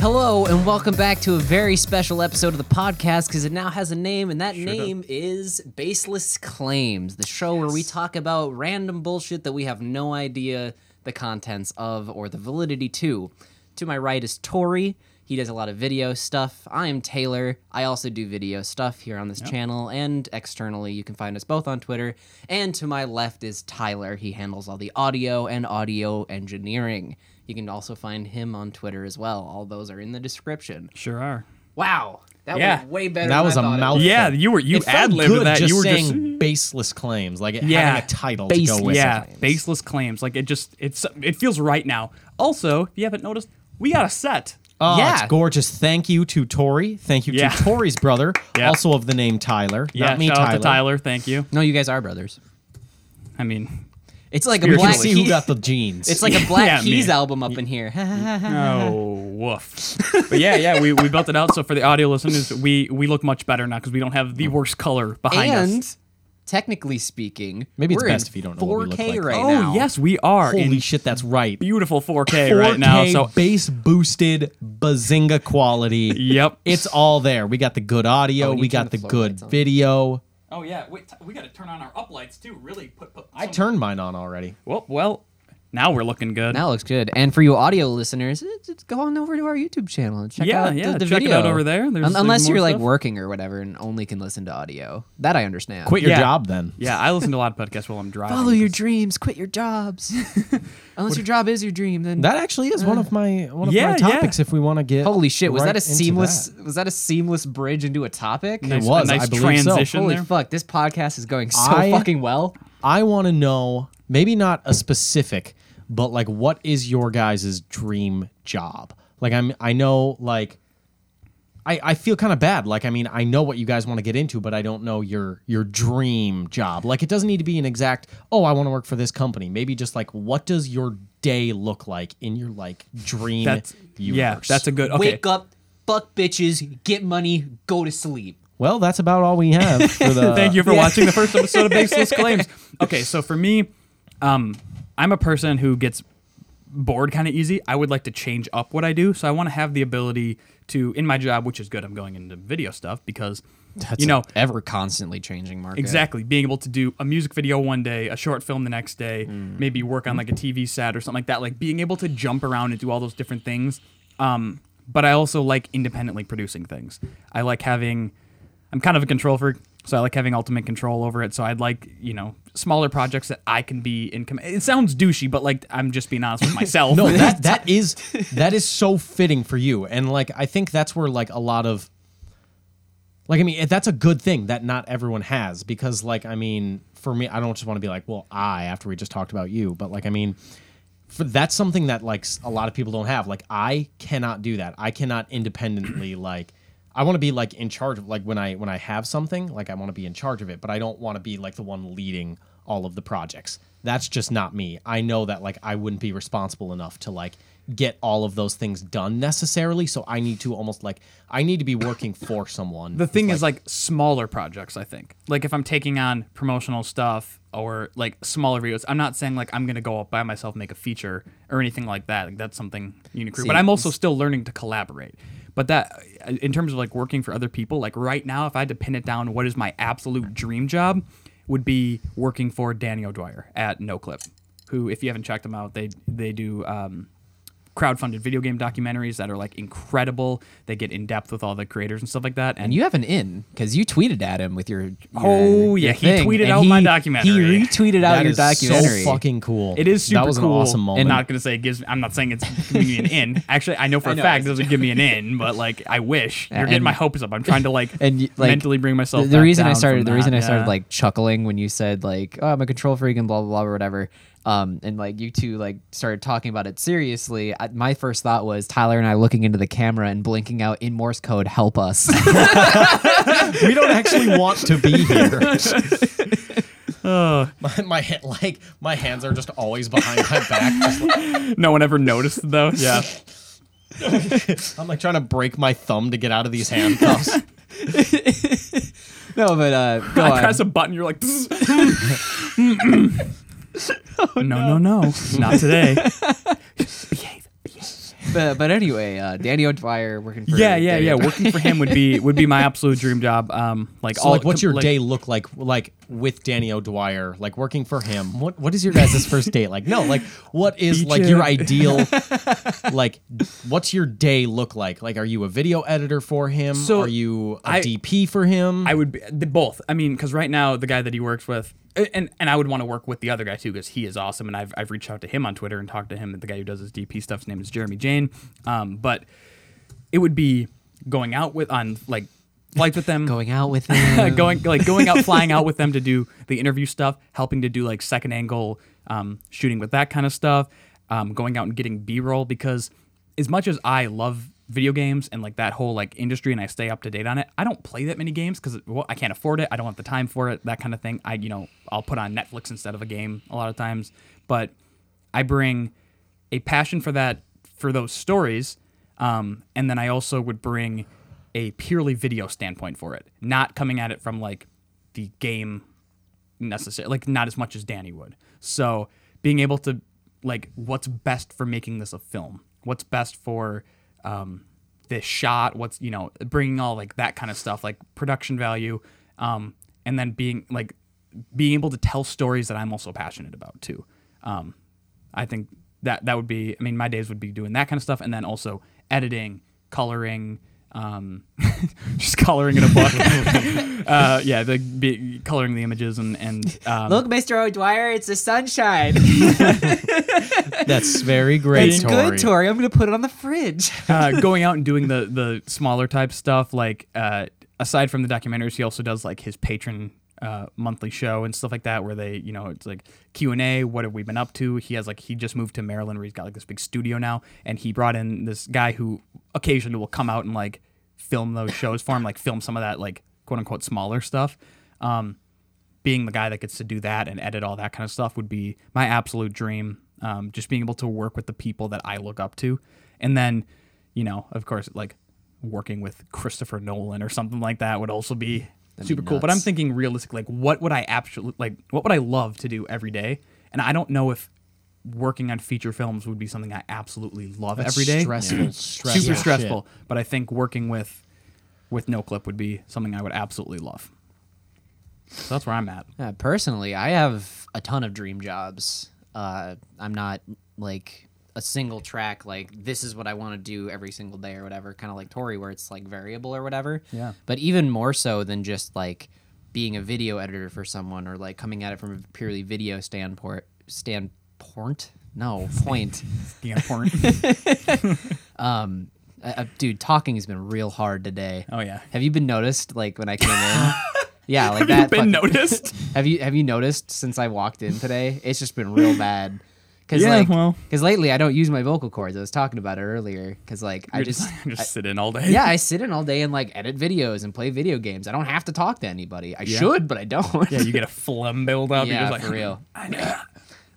Hello, and welcome back to a very special episode of the podcast because it now has a name, and that name is Baseless Claims, the show where we talk about random bullshit that we have no idea the contents of or the validity to. To my right is Tori. He does a lot of video stuff. I am Taylor. I also do video stuff here on this channel and externally. You can find us both on Twitter. And to my left is Tyler. He handles all the audio and audio engineering. You can also find him on Twitter as well. All those are in the description. Sure are. Wow, that Yeah. went way better. That than was I a thought it mouthful. Yeah, you were you it felt ad libbed that. just you were saying just baseless claims, like it Yeah. having a title to go with yeah, claims. baseless claims. Like it just it's it feels right now. Also, if you haven't noticed, we got a set. Oh, Yeah. it's gorgeous. Thank you to Tori. Thank you Yeah. to Tori's brother, Yeah. also of the name Tyler. Yeah, Not me, shout Tyler. out to Tyler. Thank you. No, you guys are brothers. I mean, It's like a Spiritually. Black can see who Keys. got the genes. It's like a Black Yeah, Keys me. album up in here. oh woof. but yeah, yeah, we, we built it out. So for the audio listeners, we we look much better now because we don't have the worst color behind and us. Technically speaking, Maybe it's we're best in if you don't know what we look 4K like. right Oh now. yes, we are Holy in shit, that's right. beautiful 4K 4K right now. So bass boosted bazinga quality. yep. It's all there. We got the good audio. Oh, you we got the the good video. Oh yeah, wait, t- we got to turn on our uplights too. Really put. put I turned mine on already. Well, well, now we're looking good. Now it looks good. And for you audio listeners, just go on over to our YouTube channel and check Yeah, out yeah, the, the check it video. out over there. There's- Un- unless there's more you're like working or whatever and only can listen to audio. That I understand. Quit your Yeah. job then. Yeah, I listen to a lot of podcasts while I'm driving. Follow your dreams. Quit your jobs. Unless your job is your dream, then That actually is one uh, of my one of Yeah, my yeah. topics. If we want to get holy shit. Was right that a seamless? that. Was that a seamless bridge into a topic? Nice, was, a nice I believe so. Holy there. fuck! This podcast is going so I- fucking well. I want to know, maybe not a specific, but like, what is your guys' dream job? Like, I'm, I know, like, I, I feel kind of bad. Like, I mean, I know what you guys want to get into, but I don't know your your dream job. Like, it doesn't need to be an exact. Oh, I want to work for this company. Maybe just like, what does your day look like in your like dream That's universe? yeah, that's a good. Okay, Wake up, fuck bitches, get money, go to sleep. Well, that's about all we have for the. Thank you for watching the first episode of Baseless Claims. Okay, so for me, um, I'm a person who gets bored kind of easy. I would like to change up what I do, so I want to have the ability to, in my job, which is good. I'm going into video stuff because, you know, ever constantly changing market. Exactly. Being able to do a music video one day, a short film the next day, Mm. maybe work on like a TV set or something like that. Like being able to jump around and do all those different things. Um, but I also like independently producing things. I like having, I'm kind of a control freak, so I like having ultimate control over it. So I'd like, you know, smaller projects that I can be in command. It sounds douchey, but like I'm just being honest with myself. no that that is that is so fitting for you and like i think that's where like a lot of like i mean that's a good thing that not everyone has because like i mean for me i don't just want to be like well i after we just talked about you but like i mean for, that's something that like a lot of people don't have like i cannot do that i cannot independently like i want to be like in charge of like when i when i have something like i want to be in charge of it but i don't want to be like the one leading all of the projects. That's just not me. I know that like i wouldn't be responsible enough to like get all of those things done necessarily so i need to almost like i need to be working for someone the thing is like smaller projects i think. Like if i'm taking on promotional stuff or like smaller videos i'm not saying like i'm gonna go up by myself make a feature or anything like that. Like that's something unique but i'm also still learning to collaborate but that in terms of like working for other people like right now if i had to pin it down what is my absolute dream job would be working for danny o'dwyer at noclip who if you haven't checked them out they they do um crowdfunded video game documentaries that are like incredible they get in depth with all the creators and stuff like that And you have an in because you tweeted at him with your. your Oh, yeah, your he thing, tweeted and out he- my documentary. He retweeted out that your is documentary. so fucking cool It is super that was cool. an awesome moment And not gonna say it gives. I'm not saying it's giving me an in. Actually, I know for I a know, fact it doesn't give me an in, but like I wish. You're And- getting my hopes up. I'm trying to like, and like mentally bring myself. The, the back reason I started, from the reason I started yeah. like chuckling when you said like, "Oh, I'm a control freak" and blah blah blah or whatever. Um, and like you two like started talking about it seriously. I, my first thought was Tyler and I looking into the camera and blinking out in Morse code, "Help us." we don't actually want to be here Uh, my, my ha- like my hands are just always behind my back like- no one ever noticed though. Yeah. I'm like trying to break my thumb to get out of these handcuffs. no, but uh, go I on. press a button. You're like, no, no, no, not today. Behave. but, but anyway, uh, Danny O'Dwyer working for Yeah, yeah, Danny yeah. O'Dwyer. Working for him would be would be my absolute dream job. Um, like So all like, what's your like, day look like? Like with Danny O'Dwyer, like working for him. What what is your guys' first date like? No, like what is Beach like your ideal? like, what's your day look like? Like, are you a video editor for him? So, are you a I- DP for him? I would be the, both. I mean, because right now the guy that he works with, and and I would want to work with the other guy too because he is awesome, and I've I've reached out to him on Twitter and talked to him. The guy who does his DP stuff, his name is Jeremy Jane. Um, but it would be going out with on like flights with them, going out with him. going like going out flying out with them to do the interview stuff helping to do like second angle um, shooting with that kind of stuff um, going out and getting b-roll because as much as i love video games and like that whole like industry and i stay up to date on it i don't play that many games because well, i can't afford it i don't have the time for it that kind of thing. I you know i'll put on netflix instead of a game a lot of times. But i bring a passion for that for those stories um, and then i also would bring a purely video standpoint for it. Not coming at it from like the game necessarily like not as much as danny would. So being able to like what's best for making this a film? What's best for um, this shot what's you know bringing all like that kind of stuff like production value um, and then being like being able to tell stories that i'm also passionate about too um, I think that that would be. I mean, my days would be doing that kind of stuff, and then also editing, coloring, um, just coloring in a book. uh, yeah, the be, coloring the images and and um, Look, Mr. O'Dwyer, it's the sunshine. That's very great, it's Tori. good, Tori. I'm gonna put it on the fridge. uh, going out and doing the the smaller type stuff. Like uh, aside from the documentaries, he also does like his Patreon uh, monthly show and stuff like that, where they you know it's like Q and A. What have we been up to? He has like he just moved to Maryland, where he's got like this big studio now, and he brought in this guy who occasionally will come out and like film those shows for him, like film some of that like quote unquote smaller stuff. Um, being the guy that gets to do that and edit all that kind of stuff would be my absolute dream. Um, just being able to work with the people that I look up to, and then, you know, of course, like working with Christopher Nolan or something like that would also be super cool. But I'm thinking realistically, like what would I absolutely like? What would I love to do every day? And I don't know if working on feature films would be something I absolutely love That's every day. Stressful, stressful Super shit. stressful. But I think working with with Noclip would be something I would absolutely love. So that's where I'm at. Uh, personally, I have a ton of dream jobs. Uh, I'm not like a single track like this is what I want to do every single day or whatever. Kind of like Tori, where it's like variable or whatever. Yeah. But even more so than just like being a video editor for someone or like coming at it from a purely video standpoint. Standpoint? No point. Important. Um, uh, dude, talking has been real hard today. oh yeah. Have you been noticed like when I came in? Yeah, like Have that. you been fucking- noticed? Have you have you noticed since I walked in today? It's just been real bad. Cause Yeah, like, well. cause lately I don't use my vocal cords. I was talking about it earlier. Cause like I You're just, just, sit in all day. yeah, I sit in all day and like edit videos and play video games. I don't have to talk to anybody. I should, but I don't. Yeah, you get a phlegm build up. Yeah, like, for real. I know.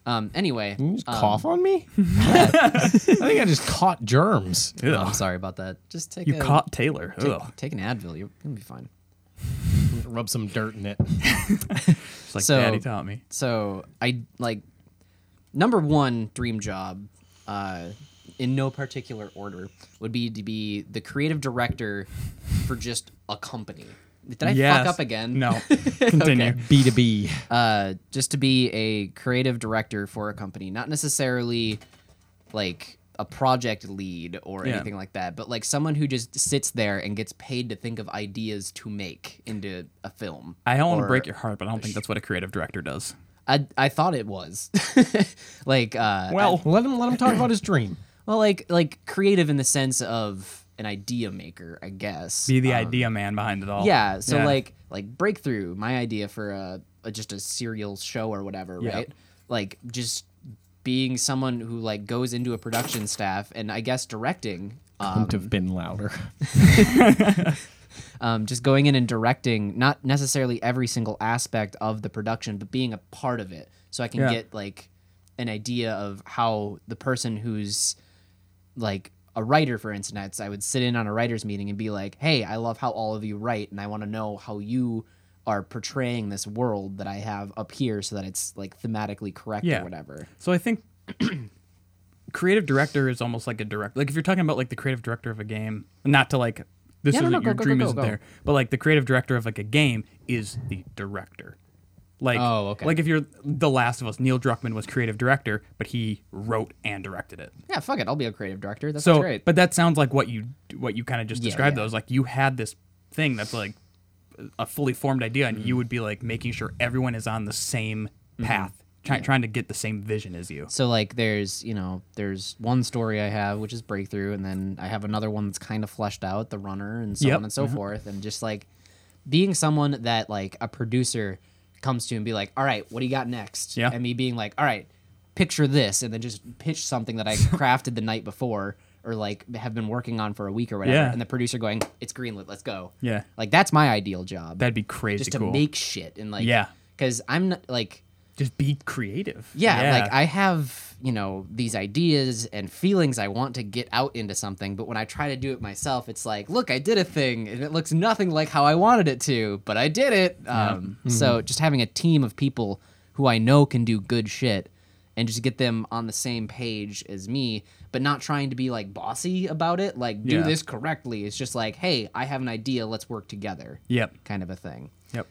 Um. Anyway, you just um, cough on me? I think I just caught germs. oh, I'm sorry about that. Just take You a, caught Taylor. take, take an Advil. You're gonna be fine. Rub some dirt in it. It's like So- Daddy taught me. So I like number one dream job, uh, in no particular order, would be to be the creative director for just a company. Did I Yes. fuck up again? No. Continue. B to B. Uh, just to be a creative director for a company, not necessarily like a project lead or Yeah. anything like that, but like someone who just sits there and gets paid to think of ideas to make into a film. I don't want to or- break your heart, but I don't think that's what a creative director does. I I thought it was like uh, Well, Let him let him talk about his dream. Well, like like creative in the sense of an idea maker, I guess. be the Um, idea man behind it all. Yeah. So Yeah. like like breakthrough, my idea for a, a just a serial show or whatever, Yep. right? Like just being someone who like goes into a production staff and I guess directing. Um, Couldn't have been louder. Um, just going in and directing not necessarily every single aspect of the production but being a part of it so i can Yeah. get like an idea of how the person who's like a writer for instance i would sit in on a writers meeting and be like hey i love how all of you write and i want to know how you are portraying this world that I have up here so that it's like thematically correct Yeah. or whatever. So I think creative director is almost like a direct. Like if you're talking about like the creative director of a game, not to like this Yeah, isn't no, your go, dream go, isn't go. there, but like the creative director of like a game is the director. Like, Oh, okay. like if you're The Last of Us, Neil Druckmann was creative director, but he wrote and directed it. Yeah, fuck it. I'll be a creative director. That's so, great. but that sounds like what you what you kind of just Yeah, described. yeah. Those like you had this thing that's like a fully formed idea, and Mm-hmm. you would be like making sure everyone is on the same path, try, trying to get the same vision as you. So like there's, you know, there's one story I have which is breakthrough and then I have another one that's kind of fleshed out, the runner and so Yep. on and so mm-hmm. forth and just like being someone that like a producer comes to and be like, "All right, what do you got next?" Yeah. And me being like, "All right, picture this," and then just pitch something that I crafted the night before or like have been working on for a week or whatever, Yeah. and the producer going, "It's greenlit, let's go." Yeah. Like that's my ideal job. That'd be crazy just to cool. make shit and like Yeah. cuz I'm not like just be creative. yeah, like I have, you know, these ideas and feelings I want to get out into something, but when I try to do it myself, it's like, look, I did a thing and it looks nothing like how I wanted it to, but I did it. Um, So just having a team of people who I know can do good shit and just get them on the same page as me, but not trying to be like bossy about it, like do Yeah. this correctly. It's just like, hey, I have an idea, let's work together. Yep. Kind of a thing Yep.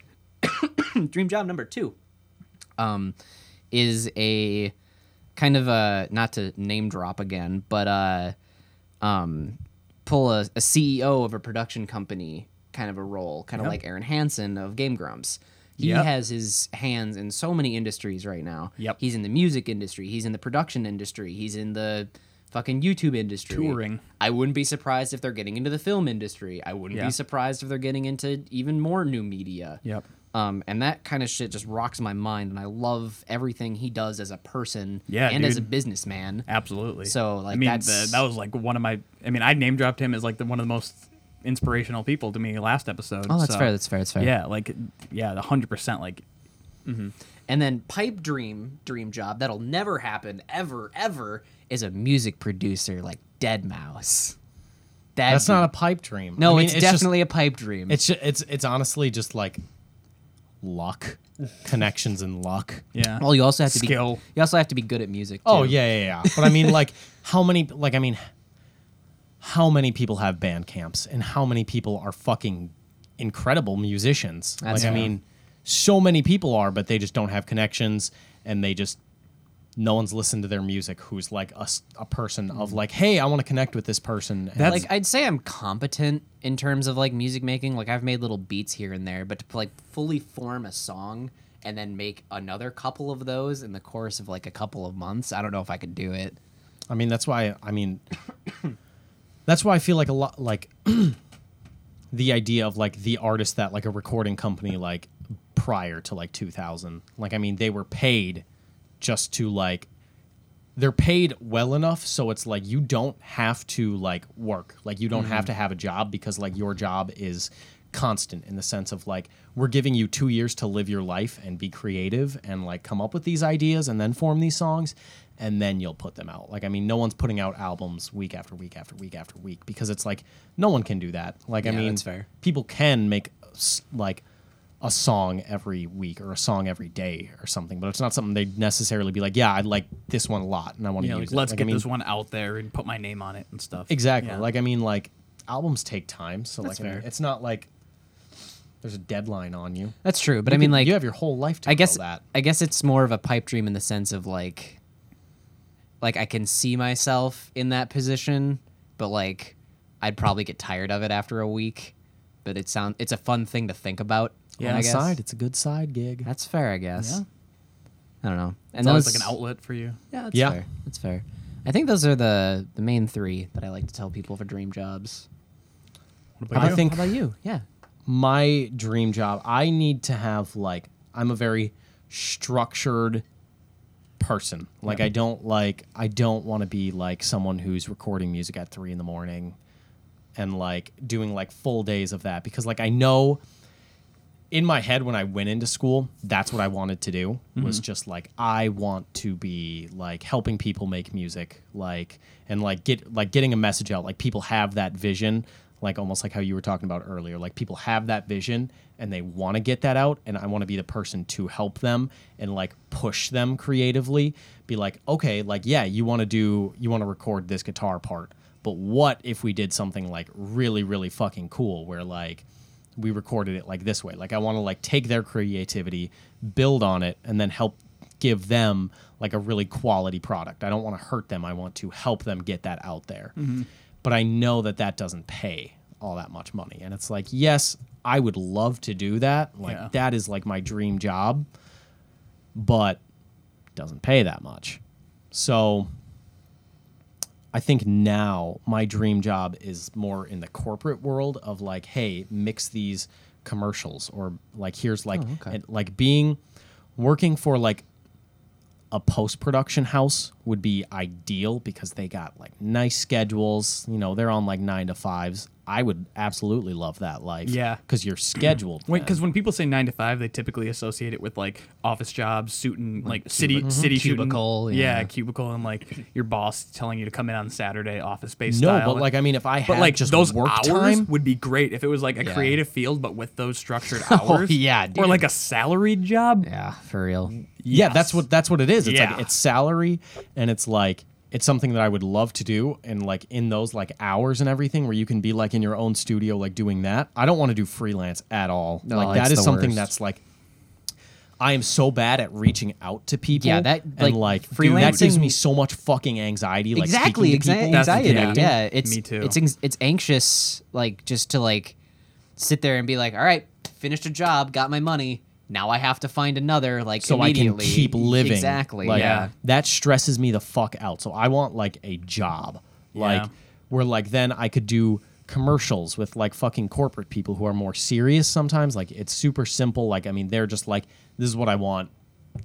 dream job number two um, is a kind of a not to name drop again, but uh, um, pull a, a CEO of a production company kind of a role, kind of Yep. like Arin Hanson of Game Grumps. He Yep. has his hands in so many industries right now. Yep. He's in the music industry. He's in the production industry. He's in the fucking YouTube industry. Touring. I wouldn't be surprised if they're getting into the film industry. I wouldn't Yeah. be surprised if they're getting into even more new media. Yep. Um, and that kind of shit just rocks my mind, and I love everything he does as a person Yeah, and as a businessman. Absolutely. So, like, I mean, that's- the, that was like one of my. I mean, I name dropped him as like the one of the most inspirational people to me last episode. Oh, that's so- fair. That's fair. That's fair. Yeah, like yeah, hundred percent. Like And then pipe dream, dream job that'll never happen ever, ever is a music producer like deadmau5. That'd That's be- not a pipe dream. No, I mean, it's, just- definitely a pipe dream. It's ju- it's it's honestly just like luck, connections and luck. yeah. well, you also have to skill. be you also have to be good at music. Oh, too. Oh yeah, yeah, yeah. But I mean, like, how many? Like, I mean, how many people have band camps, and how many people are fucking incredible musicians? That's like, I mean, so many people are, but they just don't have connections, and they just no one's listened to their music. Who's like a person of mm. like, hey, I want to connect with this person. and, That's- like I'd say I'm competent in terms of like music making. Like I've made little beats here and there, but to like fully form a song and then make another couple of those in the course of like a couple of months, I don't know if I could do it. I mean, that's why. I mean, that's why I feel like a lot like the idea of like the artist that like a recording company like prior to like 2000. Like, I mean, they were paid just to like they're paid well enough so it's like you don't have to like work. Like you don't have mm-hmm. to have a job because like your job is constant in the sense of like we're giving you two years to live your life and be creative and like come up with these ideas and then form these songs and then you'll put them out. Like i mean no one's putting out albums week after week after week after week because it's like no one can do that. Like i mean people can make like a song every week or a song every day or something, but it's not something they'd necessarily be like, yeah, I like this one a lot and I want to Yeah, use like it. let's Like, I get mean, this one out there and put my name on it and stuff. Exactly. Yeah. Like I mean, like albums take time, so That's like I mean, it's not like there's a deadline on you. That's true, but You I mean, could- like, you have your whole life to I guess that. I guess it's more of a pipe dream in the sense of like, like I can see myself in that position, but like, I'd probably get tired of it after a week. But it sound it's a fun thing to think about. Yeah, I guess. side, it's a good side gig. That's fair, I guess. Yeah. I don't know. And It's always those- like an outlet for you. Yeah, that's Yeah. fair. That's fair. I think those are the the main three that I like to tell people for dream jobs. What about I you? think How about you? Yeah. my dream job, I need to have like I'm a very structured person. Like I don't like I don't want to be like someone who's recording music at three in the morning and like doing like full days of that because like I know in my head when I went into school, that's what I wanted to do was mm-hmm. just like I want to be like helping people make music, like and like get like getting a message out. Like people have that vision, like almost like how you were talking about earlier. Like people have that vision and they want to get that out, and I want to be the person to help them and like push them creatively. Be like, okay, like yeah, you want to do, you want to record this guitar part, but what if we did something like really, really fucking cool, where like we recorded it like this way. Like I want to like take their creativity, build on it, and then help give them like a really quality product. I don't want to hurt them. I want to help them get that out there. Mm-hmm. But I know that that doesn't pay all that much money. And it's like, yes, I would love to do that. Like Yeah. that is like my dream job, but doesn't pay that much. So I think now my dream job is more in the corporate world of like, hey, mix these commercials or like here's like oh, okay. and, like being working for like a post production house would be ideal because they got like nice schedules. You know, they're on like nine to fives. I would absolutely love that life. Yeah. because you're scheduled. Wait, because when people say nine to five, they typically associate it with like office jobs, suit and like city mm-hmm. city shooting. Cubicle, yeah. yeah. cubicle, and like your boss telling you to come in on Saturday, office space. no, style. but like I mean, if I had but like just those work hours time, would be great if it was like a Yeah. creative field, but with those structured Oh, hours. yeah, or like a salaried job. Yeah, for real. Yeah, that's what that's what it is. It's Yeah. like it's salary and it's like it's something that I would love to do and like in those like hours and everything where you can be like in your own studio like doing that. I don't want to do freelance at all. No, like that is something worst. that's like I am so bad at reaching out to people. Yeah, that, and like, like dude, that gives me so much fucking anxiety. Like exactly, speaking to exa- people. That's- anxiety. yeah. Yeah. it's Me too. It's it's anxious, like just to like sit there and be like, all right, finished a job, got my money. Now I have to find another, like so I can keep living. Exactly. Like, yeah. That stresses me the fuck out. So I want like a job. Like Yeah. where like then I could do commercials with like fucking corporate people who are more serious sometimes. Like it's super simple. Like I mean they're just like this is what I want.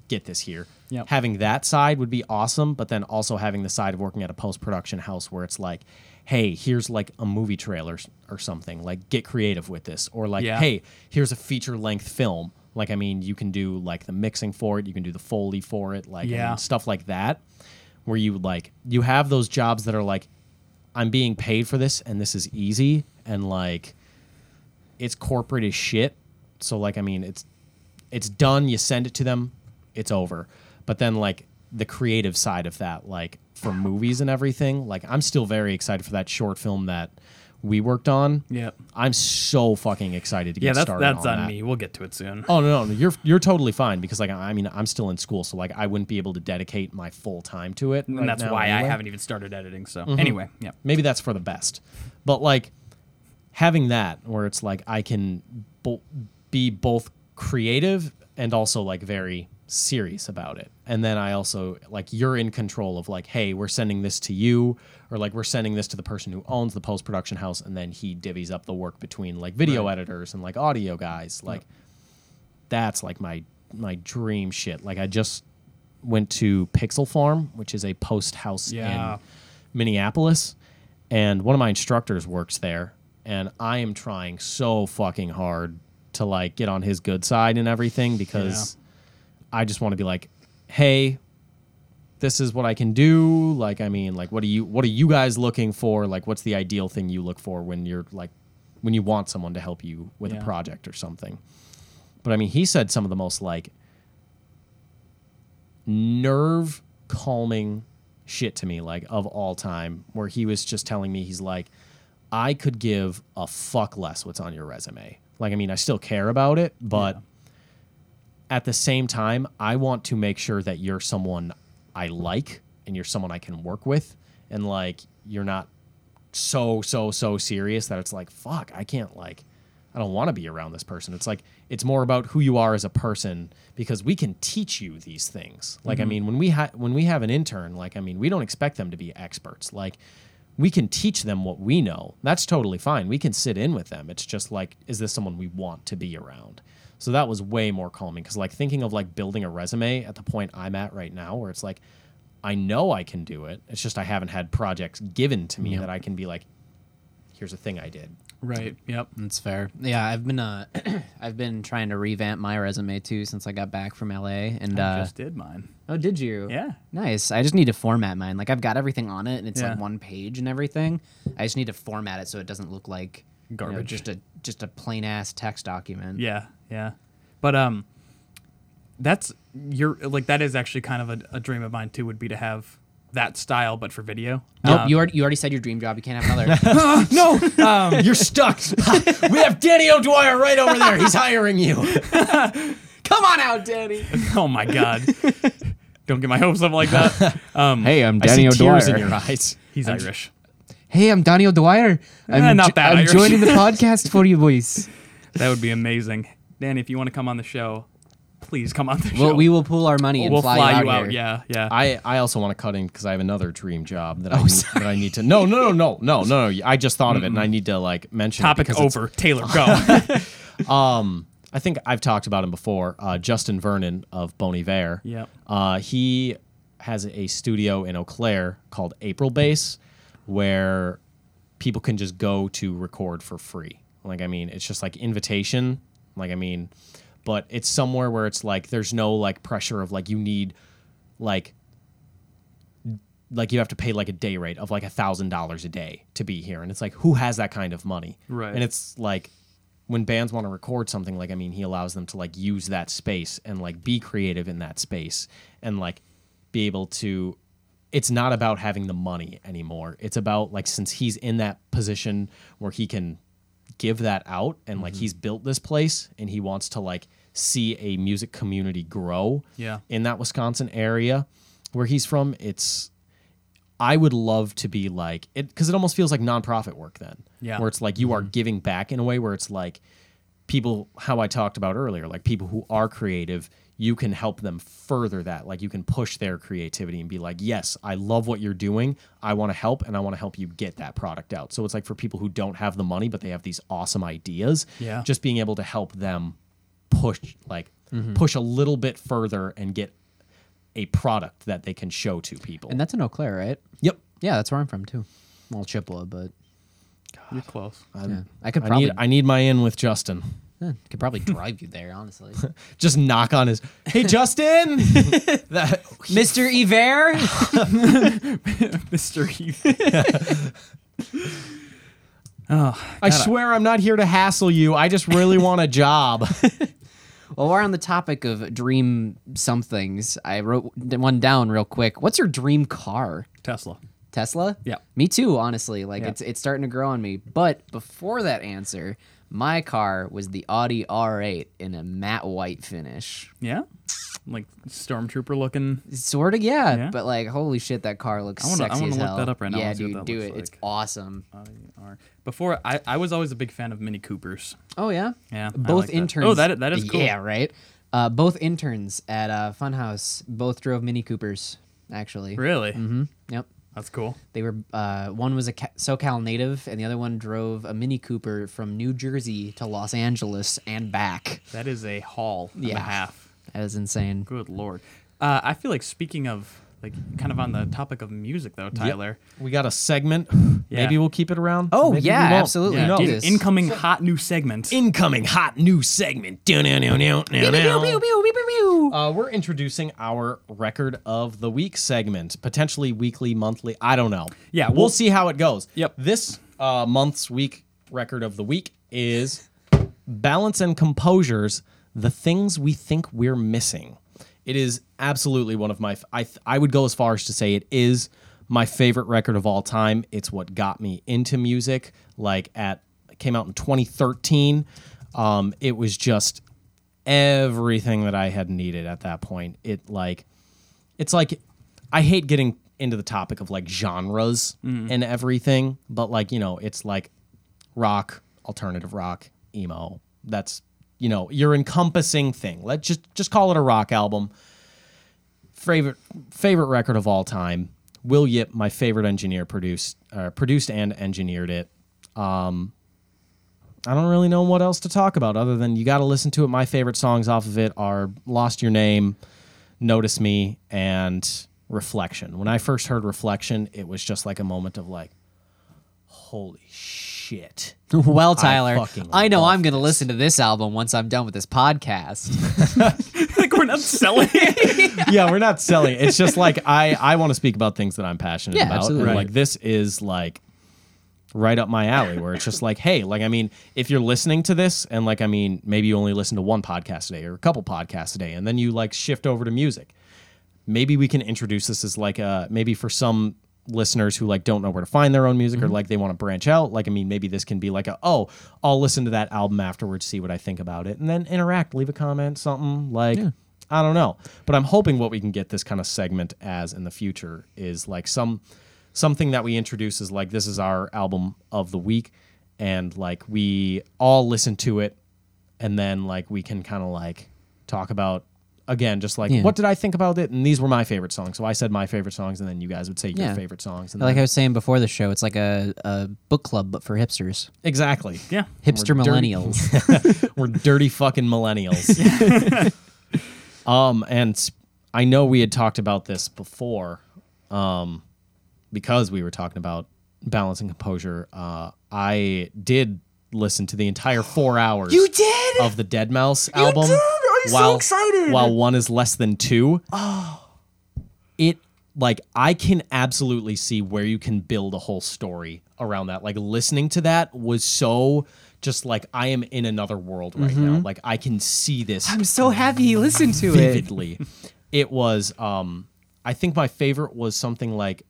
Get this here. Yep. Having that side would be awesome, but then also having the side of working at a post production house where it's like, hey, here's like a movie trailer or something. Like get creative with this. Or like, Yeah. hey, here's a feature length film. Like I mean, you can do like the mixing for it, you can do the foley for it, like I mean, stuff like that, where you like you have those jobs that are like, I'm being paid for this and this is easy and like, it's corporate as shit. So like I mean, it's it's done. You send it to them, it's over. But then like the creative side of that, like for movies and everything, like I'm still very excited for that short film that we worked on. Yep. I'm so fucking excited to get Yeah, that's started that's on, on that. me. We'll get to it soon. Oh no, no, you're you're totally fine because like I mean I'm still in school, so like I wouldn't be able to dedicate my full time to it. and right that's why I anyway. Mm-hmm. haven't even started editing. So anyway, yeah. Maybe that's for the best, but like having that where it's like I can bo- be both creative and also like very serious about it, and then I also like you're in control of like, hey, we're sending this to you, or like we're sending this to the person who owns the post production house, and then he divvies up the work between like video editors and like audio guys, like that's like my my dream shit. Like I just went to Pixel Farm, which is a post house Yeah. in Minneapolis, and one of my instructors works there, and I am trying so fucking hard to like get on his good side and everything because I just want to be like, hey, this is what I can do. Like, I mean, like, what are you what are you guys looking for? Like, what's the ideal thing you look for when you're like when you want someone to help you with Yeah. a project or something? But I mean, he said some of the most like nerve calming shit to me, like of all time, where he was just telling me, he's like, I could give a fuck less what's on your resume. Like, I mean, I still care about it, but at the same time, I want to make sure that you're someone I like and you're someone I can work with. And like, you're not so, so, so serious that it's like, fuck, I can't like, I don't want to be around this person. It's like, it's more about who you are as a person because we can teach you these things. Like, I mm-hmm. mean, when we have, when we have an intern, like, I mean, we don't expect them to be experts. Like, we can teach them what we know. That's totally fine. We can sit in with them. It's just like, is this someone we want to be around? So that was way more calming because, like, thinking of like building a resume at the point I'm at right now, where it's like, I know I can do it. It's just I haven't had projects given to me that I can be like, here's a thing I did. Right. Yep. That's fair. Yeah, I've been uh, I've been trying to revamp my resume too since I got back from LA. And I uh, just did mine. oh, did you? Yeah. Nice. I just need to format mine. Like I've got everything on it, and it's Yeah. like one page and everything. I just need to format it so it doesn't look like you know, Garbage. just a just a plain ass text document. Yeah, yeah. But um that's your like that is actually kind of a, a dream of mine too would be to have that style but for video. Nope. Uh, you already you already said your dream job. You can't have another. no, um, you're stuck. we have Danny O'Dwyer right over there. He's hiring you. Come on out, Danny. oh my god. Don't get my hopes up like that. Um Hey, I'm Danny I see tears in your eyes. he's Irish. Hey, I'm Danny O'Dwyer. I'm, Eh, not that I'm Irish. joining the podcast for you boys. That would be amazing. Danny, if you want to come on the show, please come on the show. Well, we will pool our money and we'll fly, you out, here. Yeah, yeah. I, I also want to cut in because I have another dream job that I need, that I need to. No, no, no, no, no, no, no. I just thought of it and I need to like mention. it Topic it's- over. Taylor, go. Um, I think I've talked about him before. Uh, Justin Vernon of Bon Iver. Yep. Uh, he has a studio in Eau Claire called April Base, where people can just go to record for free. Like, I mean, it's just like invitation. Like, I mean, but it's somewhere where it's like there's no like pressure of like you need like like you have to pay like a day rate of like a thousand dollars a day to be here. And it's like who has that kind of money? Right. and it's like when bands want to record something like i mean he allows them to like use that space and like be creative in that space and like be able to it's not about having the money anymore. It's about like since he's in that position where he can give that out and like mm-hmm. he's built this place and he wants to like see a music community grow Yeah. in that Wisconsin area where he's from it's I would love to be like it because it almost feels like nonprofit work then Yeah. where it's like you are mm-hmm. giving back in a way where it's like people how I talked about earlier like people who are creative you can help them further that like you can push their creativity and be like yes I love what you're doing I want to help and I want to help you get that product out so it's like for people who don't have the money but they have these awesome ideas Yeah. just being able to help them push like mm-hmm. push a little bit further and get a product that they can show to people And that's in Eau Claire, right? yep Yeah, that's where I'm from too. Well, Chippewa, but You're close. yeah. I could I probably need I need my in with Justin could probably drive you there, honestly. just knock on his hey Justin that Mr. Iver. Mr. Heath. oh, I swear I'm not here to hassle you I just really want a job Well, we're on the topic of dream somethings. I wrote one down real quick. What's your dream car? Tesla. Tesla? Yeah. Me too, honestly. Like Yeah. it's it's starting to grow on me. But before that answer, my car was the Audi R8 in a matte white finish. Yeah. Like stormtrooper looking. Sort of, yeah, Yeah? But like, holy shit, that car looks I wanna- I wanna as look that up right now Yeah, and see what dude, do it. It's awesome. Before I, I was always a big fan of Mini Coopers. Oh yeah, Yeah, Both like that. interns. Oh, that- that is cool. Yeah, right. Uh, both interns at uh, Funhouse both drove Mini Coopers. Actually, Really? Mm-hmm. Yep. That's cool. They were uh, one was a SoCal native, and the other one drove a Mini Cooper from New Jersey to Los Angeles and back. That is a haul and Yeah. a half. That is insane. Good lord. Uh, I feel like speaking of like kind of on the topic of music though, Tyler. we got a segment Yeah. maybe we'll keep it around Oh, Maybe yeah, absolutely. Who Yeah, knows? do in- this. incoming hot new segment. incoming hot new segment. Uh, we're introducing our record of the week segment, potentially weekly, monthly. I don't know. Yeah, we'll, we'll- see how it goes. Yep. This uh, month's week record of the week is Balance and Composure's. The things we think we're missing. It is absolutely one of my. I I would go as far as to say it is my favorite record of all time. It's what got me into music. Like at it came out in 2013. Um, it was just everything that I had needed at that point. It like it's like I hate getting into the topic of like genres and everything, but like, you know, it's like rock, alternative rock, emo. That's you know, your encompassing thing. Let's just just call it a rock album. Favorite favorite record of all time. Will Yip, my favorite engineer, produced uh, produced and engineered it. Um, I don't really know what else to talk about other than you got to listen to it. My favorite songs off of it are "Lost Your Name," "Notice Me," and "Reflection." When I first heard "Reflection," it was just like a moment of like, "Holy shit!" Shit. Well, Tyler, fucking I, know I'm going to listen to this album once I'm done with this podcast. like we're not selling it. yeah, we're not selling. it. It's just like I I want to speak about things that I'm passionate Yeah, about. absolutely. Right. like this is like right up my alley where it's just like, hey, like I mean, if you're listening to this and like I mean, maybe you only listen to one podcast a day or a couple podcasts a day and then you like shift over to music. Maybe we can introduce this as like a maybe for some listeners who like don't know where to find their own music or mm-hmm. like they want to branch out like i mean maybe this can be like a oh i'll listen to that album afterwards see what i think about it and then interact leave a comment something like i don't know. But i'm hoping what we can get this kind of segment as in the future is like some something that we introduce is like this is our album of the week and like we all listen to it and then like we can kind of like talk about again just like Yeah. what did i think about it and these were my favorite songs so i said my favorite songs and then you guys would say your Yeah. favorite songs and like I then, was saying before the show, it's like a, a book club, but for hipsters. exactly Yeah. Hipster We're dirty. millennials. we're dirty fucking millennials um and s- i know we had talked about this before um because we were talking about Balance and Composure uh i did listen to the entire four hours You did? of the deadmau5 album. I'm so while, excited. While one is less than two. Oh. It like I can absolutely see where you can build a whole story around that. Like listening to that was so just like I am in another world right now. Like I can see this Mm-hmm. I'm so happy you listened to it. vividly. it was um I think my favorite was something like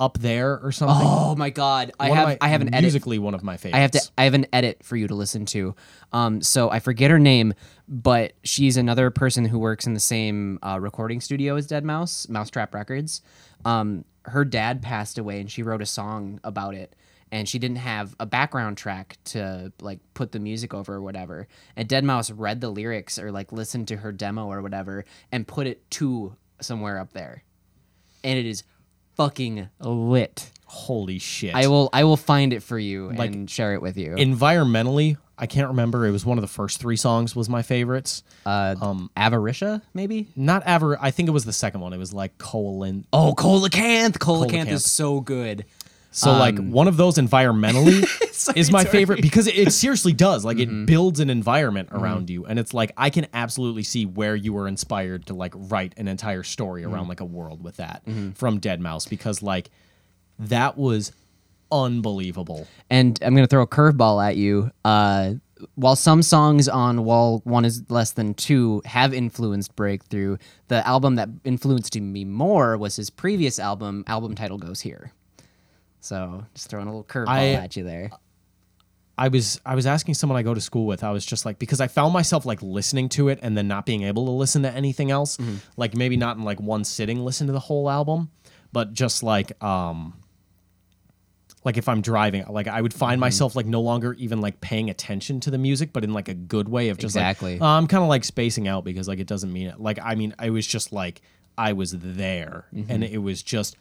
up there or something. Oh my god, I One of have my- I have an edit musically one of my favorites. I have to. I have an edit for you to listen to. Um, so I forget her name, but she's another person who works in the same uh, recording studio as Dead Mouse, mau5trap Records. Um, her dad passed away, and she wrote a song about it. And she didn't have a background track to like put the music over or whatever. And deadmau5 read the lyrics or like listened to her demo or whatever and put it to somewhere up there. And it is fucking lit. Holy shit. I will I will find it for you Like, and share it with you. environmentally i can't remember it was one of the first three songs was my favorites uh, um, Avaritia, maybe. not ever i think it was the second one it was like colon Oh, Coelacanth. Coelacanth is so good. So like Um, one of those environmentally is my Sorry. favorite because it, it seriously does like Mm-hmm. it builds an environment around you and it's like i can absolutely see where you were inspired to like write an entire story Mm-hmm. around like a world with that from deadmau5 because like that was unbelievable And I'm gonna throw a curveball at you. Uh, while some songs on Wall One is Less Than Two have influenced Breakthrough, the album that influenced me more was his previous album. Album title goes here. So just throwing a little curveball at you there. I was I was asking someone I go to school with. I was just like because I found myself like listening to it and then not being able to listen to anything else. Mm-hmm. Like maybe not in like one sitting listen to the whole album, but just like um like if I'm driving, like I would Mm-hmm. find myself like no longer even like paying attention to the music, but in like a good way of just Exactly. like uh, I'm kind of like spacing out because like it doesn't mean it. Like I mean, I was just like I was there, and it was just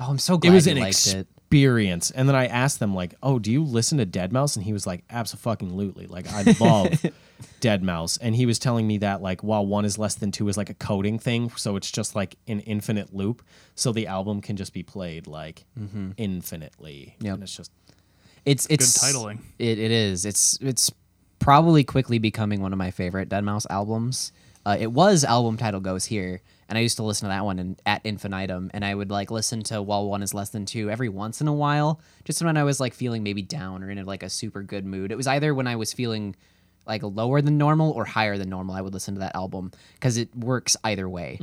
Oh, I'm so it glad was you an liked it. experience. And then I asked them like, "Oh, do you listen to deadmau5?" And he was like, "Absolutely! Like I love deadmau5." And he was telling me that like while one is less than two is like a coding thing, so it's just like an infinite loop, so the album can just be played like infinitely. Yep. And it's just It's it's titling. It it is. It's it's probably quickly becoming one of my favorite deadmau5 albums. Uh, it was album title goes here, and I used to listen to that one in, ad infinitum, and I would like listen to while one is less than two every once in a while, just when I was like feeling maybe down or in like a super good mood. It was either when I was feeling like lower than normal or higher than normal. I would listen to that album because it works either way.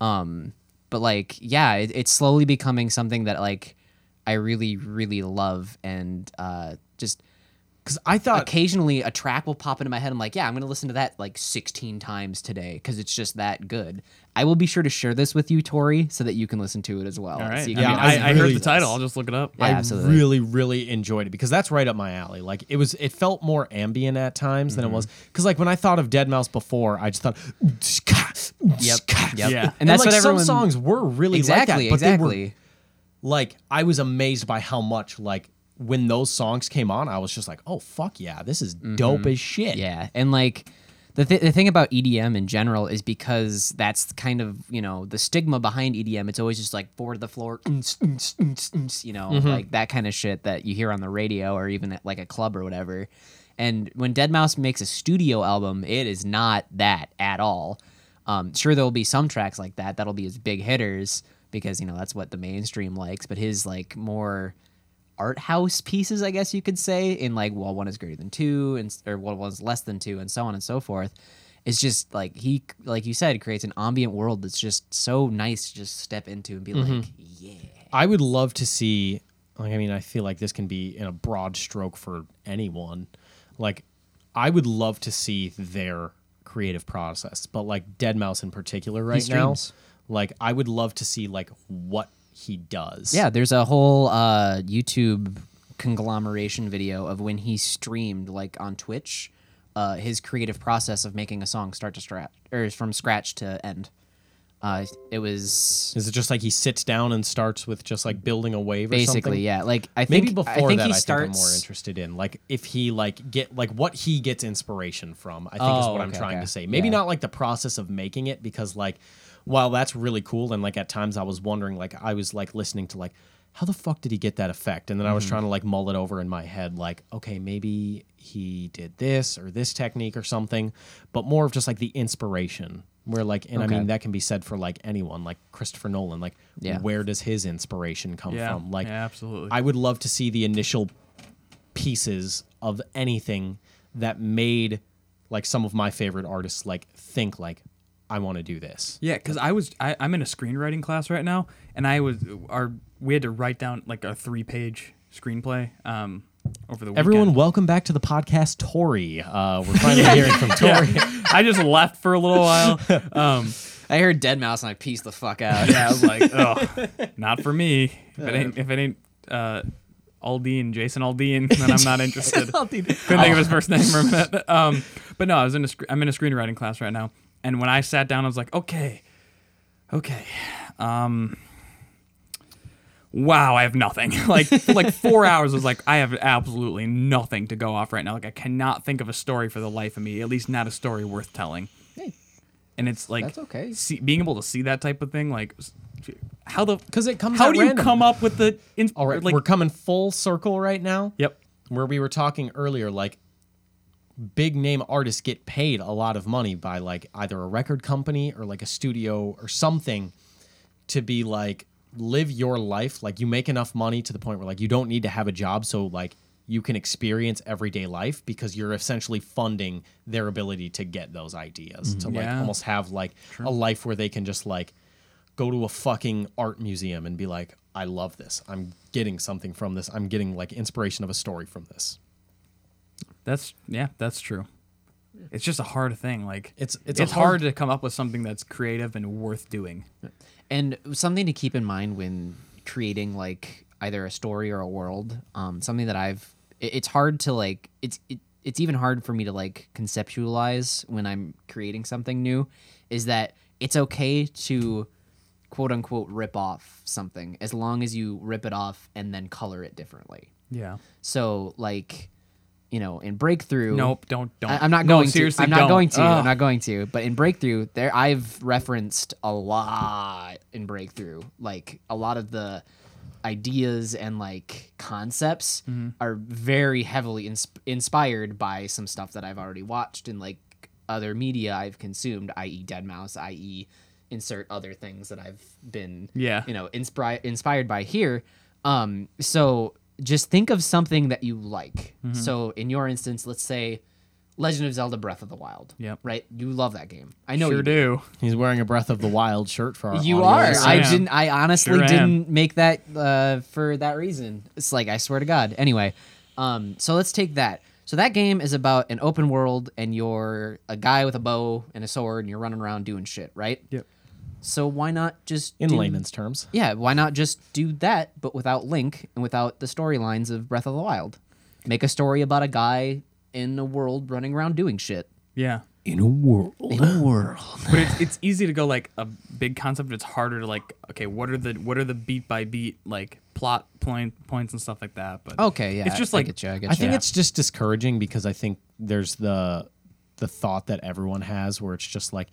Um, but like, yeah, it, it's slowly becoming something that like I really, really love, and uh, just because I thought occasionally a track will pop into my head. I'm like, yeah, I'm gonna listen to that like 16 times today because it's just that good. I will be sure to share this with you, Tori, so that you can listen to it as well. All right. So you I, can mean, I, I I really- heard the title. I'll just look it up. Yeah, I absolutely. really, really enjoyed it because that's right up my alley. Like it was, it felt more ambient at times than it mm-hmm. was. Because like when I thought of deadmau5 before, I just thought, Yep. Yep. Yeah. And And that's like what everyone. some songs were really exactly. like that, but exactly. they were like I was amazed by how much like when those songs came on, I was just like, oh fuck yeah, this is dope as shit. Mm-hmm. Yeah, and like the, th- the thing about EDM in general is because that's kind of you know the stigma behind EDM. It's always just like four to the floor, you know, like that kind of shit that you hear on the radio or even at like a club or whatever. And when deadmau5 makes a studio album, it is not that at all. Um, sure, there will be some tracks like that that'll be his big hitters because you know that's what the mainstream likes. But his like more art house pieces, I guess you could say, in like well, one is greater than two, and or well, one's less than two, and so on and so forth. It's just like he, like you said, creates an ambient world that's just so nice to just step into and be mm-hmm. like, yeah. I would love to see. Like, I mean, I feel like this can be in a broad stroke for anyone. Like, I would love to see their creative process, but like deadmau5 in particular, right now, like I would love to see like what he does. Yeah, there's a whole uh, YouTube conglomeration video of when he streamed like on Twitch, uh, his creative process of making a song start to scratch or from scratch to end. Uh, it was Is it just like he sits down and starts with just like building a wave or basically yeah. Like I think Maybe before I think that, he I starts. think I'm more interested in like if he like get like what he gets inspiration from. I think is Oh, what I'm trying okay. to say. Maybe Yeah. not like the process of making it because like while that's really cool and like at times I was wondering like I was like listening to like how the fuck did he get that effect? And then I Mm-hmm. was trying to like mull it over in my head like okay maybe he did this or this technique or something, but more of just like the inspiration. Where like and I mean that can be said for like anyone like Christopher Nolan like Yeah. where does his inspiration come Yeah, from like yeah, absolutely. I would love to see the initial pieces of anything that made like some of my favorite artists like think like I want to do this. Yeah, because I was I, I'm in a screenwriting class right now, and I was our we had to write down like a three page screenplay um over the weekend. Everyone, welcome back to the podcast, Tori. Uh, we're finally hearing from Tori. I just left for a little while. Um, I heard deadmau5 and I pieced the fuck out. yeah, I was like, oh, not for me. If it ain't if it ain't uh, Aldean, Jason Aldean, then I'm not interested. Couldn't think of his first name for a minute. Um, but no, I was in a sc- I'm in a screenwriting class right now, and when I sat down, I was like, okay, okay, um, wow, I have nothing. like like four hours, was like, I have absolutely nothing to go off right now. Like I cannot think of a story for the life of me. At least not a story worth telling. Hey, And it's like That's okay. See, being able to see that type of thing, like how the because it comes How do you come up with the? In, All right, like we're coming full circle right now. yep. Where we were talking earlier, like big name artists get paid a lot of money by like either a record company or like a studio or something to be like live your life like you make enough money to the point where like you don't need to have a job so like you can experience everyday life because you're essentially funding their ability to get those ideas mm-hmm. to like Yeah. almost have like a life where they can just like go to a fucking art museum and be like I love this. I'm getting something from this. I'm getting like inspiration of a story from this. That's yeah, that's true. It's just a hard thing. Like It's- it's it's hard, hard- to come up with something that's creative and worth doing. And something to keep in mind when creating like either a story or a world, um, something that I've it, it's hard to like it's it, it's even hard for me to like conceptualize when I'm creating something new is that it's okay to quote unquote rip off something as long as you rip it off and then color it differently. Yeah. So like you know, in breakthrough Nope. Don't don't. I, am not No, going seriously, to. I'm not don't. going to. Ugh. I'm not going to. But in Breakthrough, there I've referenced a lot in Breakthrough. Like a lot of the ideas and like concepts Mm-hmm. are very heavily ins- inspired by some stuff that I've already watched and like other media I've consumed, i.e., deadmau5, i.e., insert other things that I've been, Yeah. you know, inspired inspired by here. Um, so just think of something that you like. Mm-hmm. So in your instance, let's say Legend of Zelda: Breath of the Wild. Yep. Right. You love that game. I know sure you do. He's wearing a Breath of the Wild shirt for our You audio are. listeners. I didn't. I honestly Sure didn't make that uh, for that reason. It's like I swear to God. Anyway, um, so let's take that. So that game is about an open world, and you're a guy with a bow and a sword, and you're running around doing shit, right? Yep. So why not just in do- layman's terms. Yeah, why not just do that, but without Link and without the storylines of Breath of the Wild? Make a story about a guy in a world running around doing shit. Yeah. In a world. In a world. But it's, it's easy to go like a big concept. It's harder to like okay, what are the what are the beat by beat like plot point points and stuff like that. But Okay, yeah. it's just I like get you, I get I think you. it's just discouraging because I think there's the the thought that everyone has where it's just like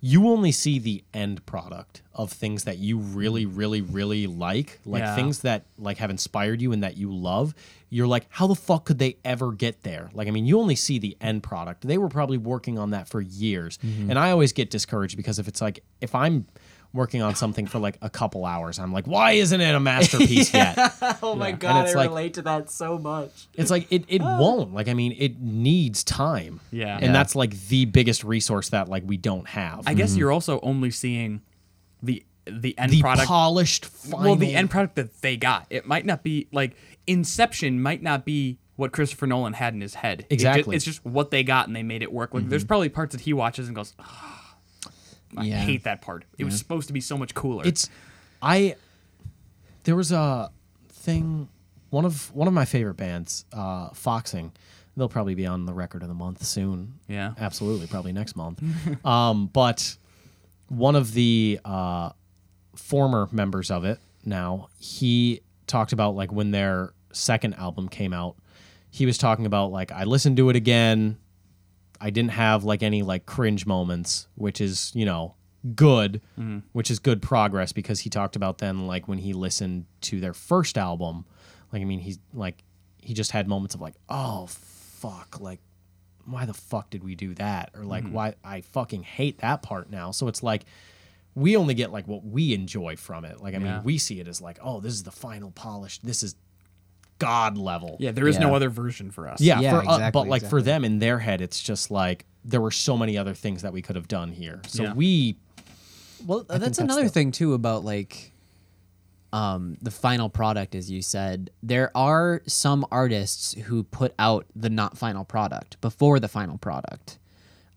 you only see the end product of things that you really mm. really really like like Yeah. things that like have inspired you and that you love. You're like how the fuck could they ever get there? Like i mean you only see the end product. They were probably working on that for years. Mm-hmm. And i always get discouraged because if it's like if i'm working on something for like a couple hours i'm like why isn't it a masterpiece yet Oh my Yeah. god, it's I like- relate to that so much. it's like it, it won't like i mean it needs time Yeah. and Yeah. that's like the biggest resource that like we don't have I guess you're also only seeing the the end the product. polished final well, the end product that they got. It might not be like Inception might not be what Christopher Nolan had in his head. It ju- Exactly. it's just what they got and they made it work. Like there's probably parts that he watches and goes, "Ah, I Yeah. hate that part. It was supposed to be so much cooler. it's i there was a thing one of one of my favorite bands uh foxing they'll probably be on the record of the month soon Yeah. absolutely probably next month um but one of the uh former members of it now he talked about like when their second album came out he was talking about like i listened to it again I didn't have like any like cringe moments, which is, you know, good, mm-hmm. which is good progress because he talked about then like when he listened to their first album, like I mean he's like he just had moments of like, oh fuck, like why the fuck did we do that? Or like mm-hmm. why I fucking hate that part now. So it's like we only get like what we enjoy from it. Like I Yeah. mean, we see it as like, oh, this is the final polished. This is god level. yeah, there is no other version for us. Yeah, Yeah, for, uh, but like for them in their head, it's just like there were so many other things that we could have done here. So Yeah. we, Well, that's, that's another the- thing too about like um the final product as you said. There are some artists who put out the not final product before the final product.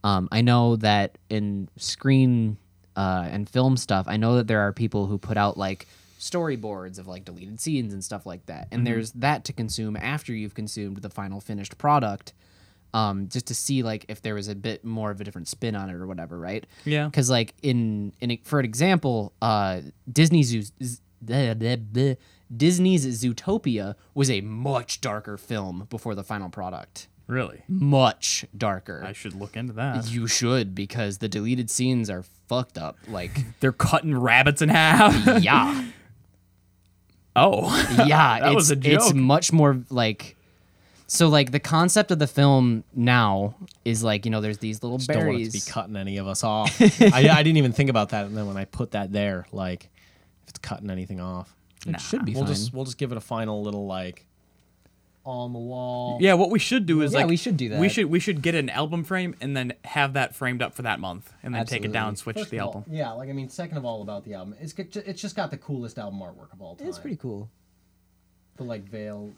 Um I know that in screen uh and film stuff, I know that there are people who put out like storyboards of like deleted scenes and stuff like that. And there's that to consume after you've consumed the final finished product. Um, just to see like if there was a bit more of a different spin on it or whatever, right? Yeah. because like in in for an example, uh, Disney's Zoos- bleh, bleh, bleh, Disney's Zootopia was a much darker film before the final product. Really? Much darker. I should look into that. you should because the deleted scenes are fucked up. Like, They're cutting rabbits in half. yeah, oh. yeah, That it's was a joke. it's much more like. So like the concept of the film now is like you know there's these little don't want it to be cutting any of us off. I, I didn't even think about that, and then when I put that there, like if it's cutting anything off, It should be we'll fine. just we'll just give it a final little like on the wall. Yeah, what we should do is Yeah, like we should do that. We should we should get an album frame and then have that framed up for that month, and then take it down, Absolutely. switch the album. yeah, like I mean, second of all about the album, it's it's just got the coolest album artwork of all time. it's pretty cool. The like veil.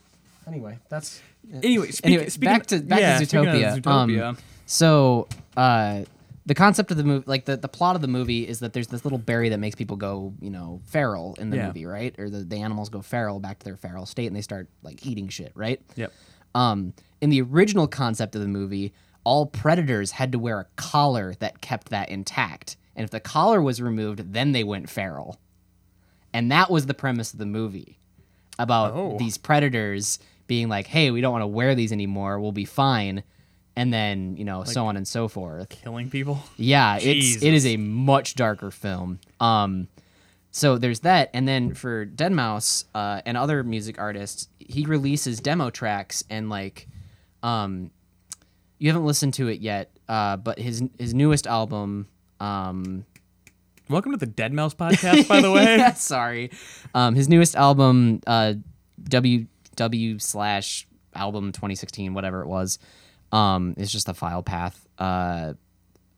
Anyway, that's Anyway, speak, anyway, back to back yeah, to Zootopia. Zootopia. Um, so uh, the concept of the movie, like the, the plot of the movie, is that there's this little berry that makes people go, you know, feral in the Yeah. movie, right? Or the, the animals go feral back to their feral state, and they start like eating shit, right? yep. Um, in the original concept of the movie, all predators had to wear a collar that kept that intact, and if the collar was removed, then they went feral. And that was the premise of the movie about Oh. these predators being like, "Hey, we don't want to wear these anymore. We'll be fine." And then, you know, so on and so forth. Killing people. Yeah, it's it Jesus. is a much darker film. Um, so there's that, and then for deadmau5 uh, and other music artists, he releases demo tracks and like, um, you haven't listened to it yet, uh, but his his newest album, um, Welcome to the deadmau5 podcast, by the way. yeah, sorry, um, his newest album, uh, W W slash album 2016, whatever it was, um, is just a file path. Uh,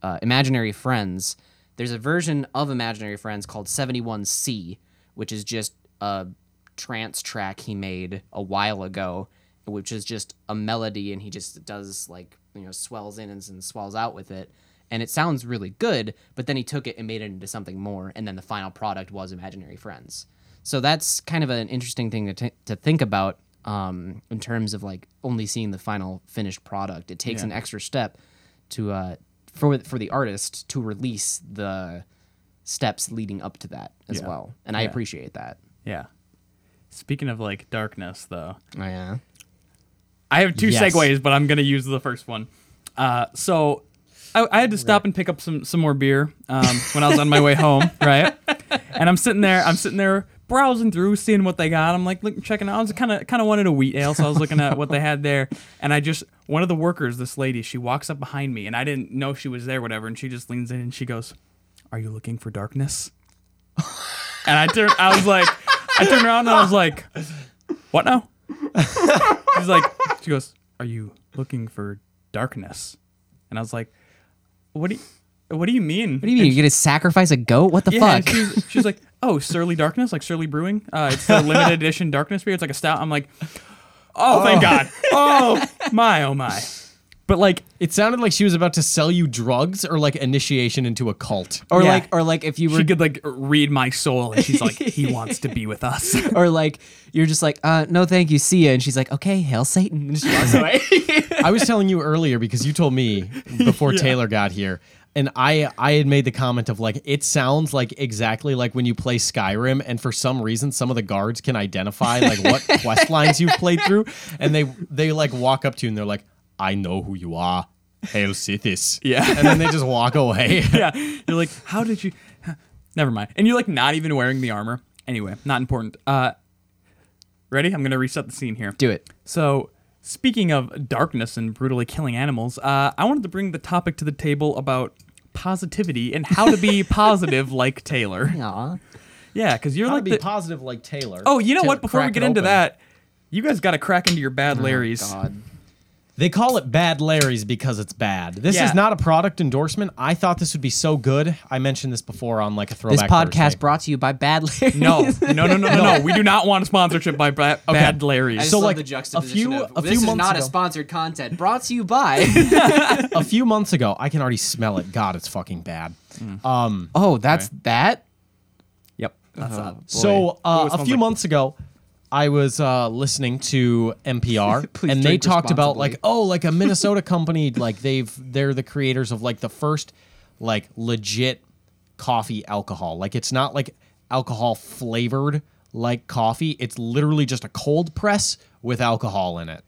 uh, Imaginary Friends. There's a version of Imaginary Friends called 71C, which is just a trance track he made a while ago, which is just a melody and he just does like, you know, swells in and, and swells out with it. And it sounds really good, but then he took it and made it into something more. And then the final product was Imaginary Friends. So that's kind of an interesting thing to, t- to think about um, in terms of like only seeing the final finished product. It takes Yeah. an extra step to uh, for for the artist to release the steps leading up to that as Yeah. well, and I appreciate that. yeah. Speaking of like darkness, though, Oh, yeah. I have two Yes. segues, but I'm gonna use the first one. Uh, so I, I had to stop and pick up some some more beer um, when I was on my way home, right? And I'm sitting there, I'm sitting there browsing through, seeing what they got. I'm like looking, checking out. I was kind of kind of wanted a wheat ale, so I was looking at what they had there, and I just one of the workers, this lady, she walks up behind me, and I didn't know she was there, whatever, and she just leans in and she goes, "Are you looking for darkness?" And I turned, I was like, I turned around and I was like, "What now?" She's like, she goes, "Are you looking for darkness?" And I was like, "What do you, what do you mean?" What do you mean? You're gonna sacrifice a goat? What the Yeah, fuck? she's, she's like, "Oh, Surly Darkness, like Surly Brewing. Uh, it's the limited edition darkness beer. It's like a stout." I'm like, "Oh, thank God! Oh my, oh my!" But like, It sounded like she was about to sell you drugs or like initiation into a cult. Or Yeah. like, or like if you were she could like read my soul, and she's like, "He wants to be with us." or like you're just like, uh, no, thank you, see ya, and she's like, okay, hail Satan, and she walks away. I was telling you earlier because you told me before Taylor got here. And I I had made the comment of like it sounds like exactly like when you play Skyrim and for some reason some of the guards can identify like what quest lines you've played through and they they like walk up to you and they're like I know who you are Hail Sithis Yeah. and then they just walk away yeah, you're like, "How did you?" Never mind. And you're like not even wearing the armor. Anyway, not important. Uh, ready? I'm gonna reset the scene here. Do it. So, speaking of darkness and brutally killing animals, uh, I wanted to bring the topic to the table about positivity and how to be positive like Taylor. Aw. Yeah, because you're How to like be the. positive like Taylor oh, you know To what? Before we crack get into open. that, you guys got to crack into your bad oh, Larrys. God. They call it Bad Larry's because it's bad. This Yeah. is not a product endorsement. I thought this would be so good. I mentioned this before on like a throwback. This throwback. podcast Thursday. brought to you by Bad Larry. no, no, no, no, no, no. We do not want a sponsorship by ba- Bad Larrys. I just So, love like, the a few- of, a this few is months not a ago- sponsored content brought to you by. a few months ago. I can already smell it. God, it's fucking bad. Um, oh, that's that. yep. That's uh, So uh, a few like- months ago, I was uh, listening to NPR, and they talked about like, oh, like a Minnesota company, like they've they're the creators of like the first like legit coffee alcohol. Like it's not like alcohol flavored like coffee. It's literally just a cold press with alcohol in it.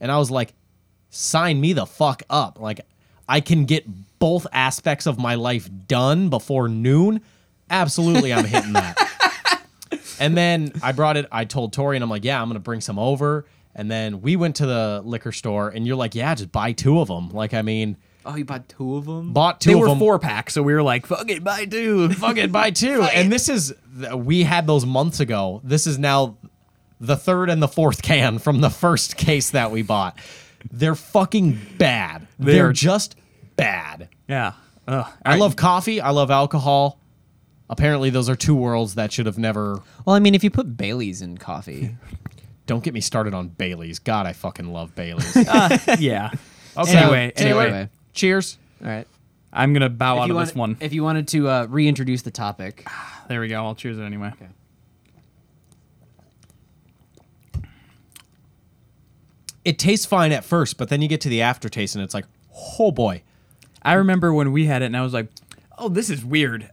And I was like, sign me the fuck up. Like I can get both aspects of my life done before noon. Absolutely, I'm hitting that. And then I brought it. I told Tori, and I'm like, "Yeah, I'm gonna bring some over." And then we went to the liquor store, and you're like, "Yeah, just buy two of them." Like, I mean, Oh, you bought two of them. bought two they of were them. four pack, so we were like, "Fuck it, buy two. Fuck it, buy two. and this is we had those months ago. This is now the third and the fourth can from the first case that we bought. They're fucking bad. They are are- just bad. Yeah. Ugh. I love coffee. I love alcohol. Apparently, those are two worlds that should have never. Well, I mean, if you put Bailey's in coffee, Don't get me started on Bailey's. God, I fucking love Bailey's. yeah. Okay. Anyway, Taylor, anyway, cheers. all right. I'm gonna bow If out of want, this one. if you wanted to uh, reintroduce the topic, There we go. I'll choose it anyway. Okay. It tastes fine at first, but then you get to the aftertaste and it's like, oh boy. I remember when we had it, and I was like, "Oh, this is weird."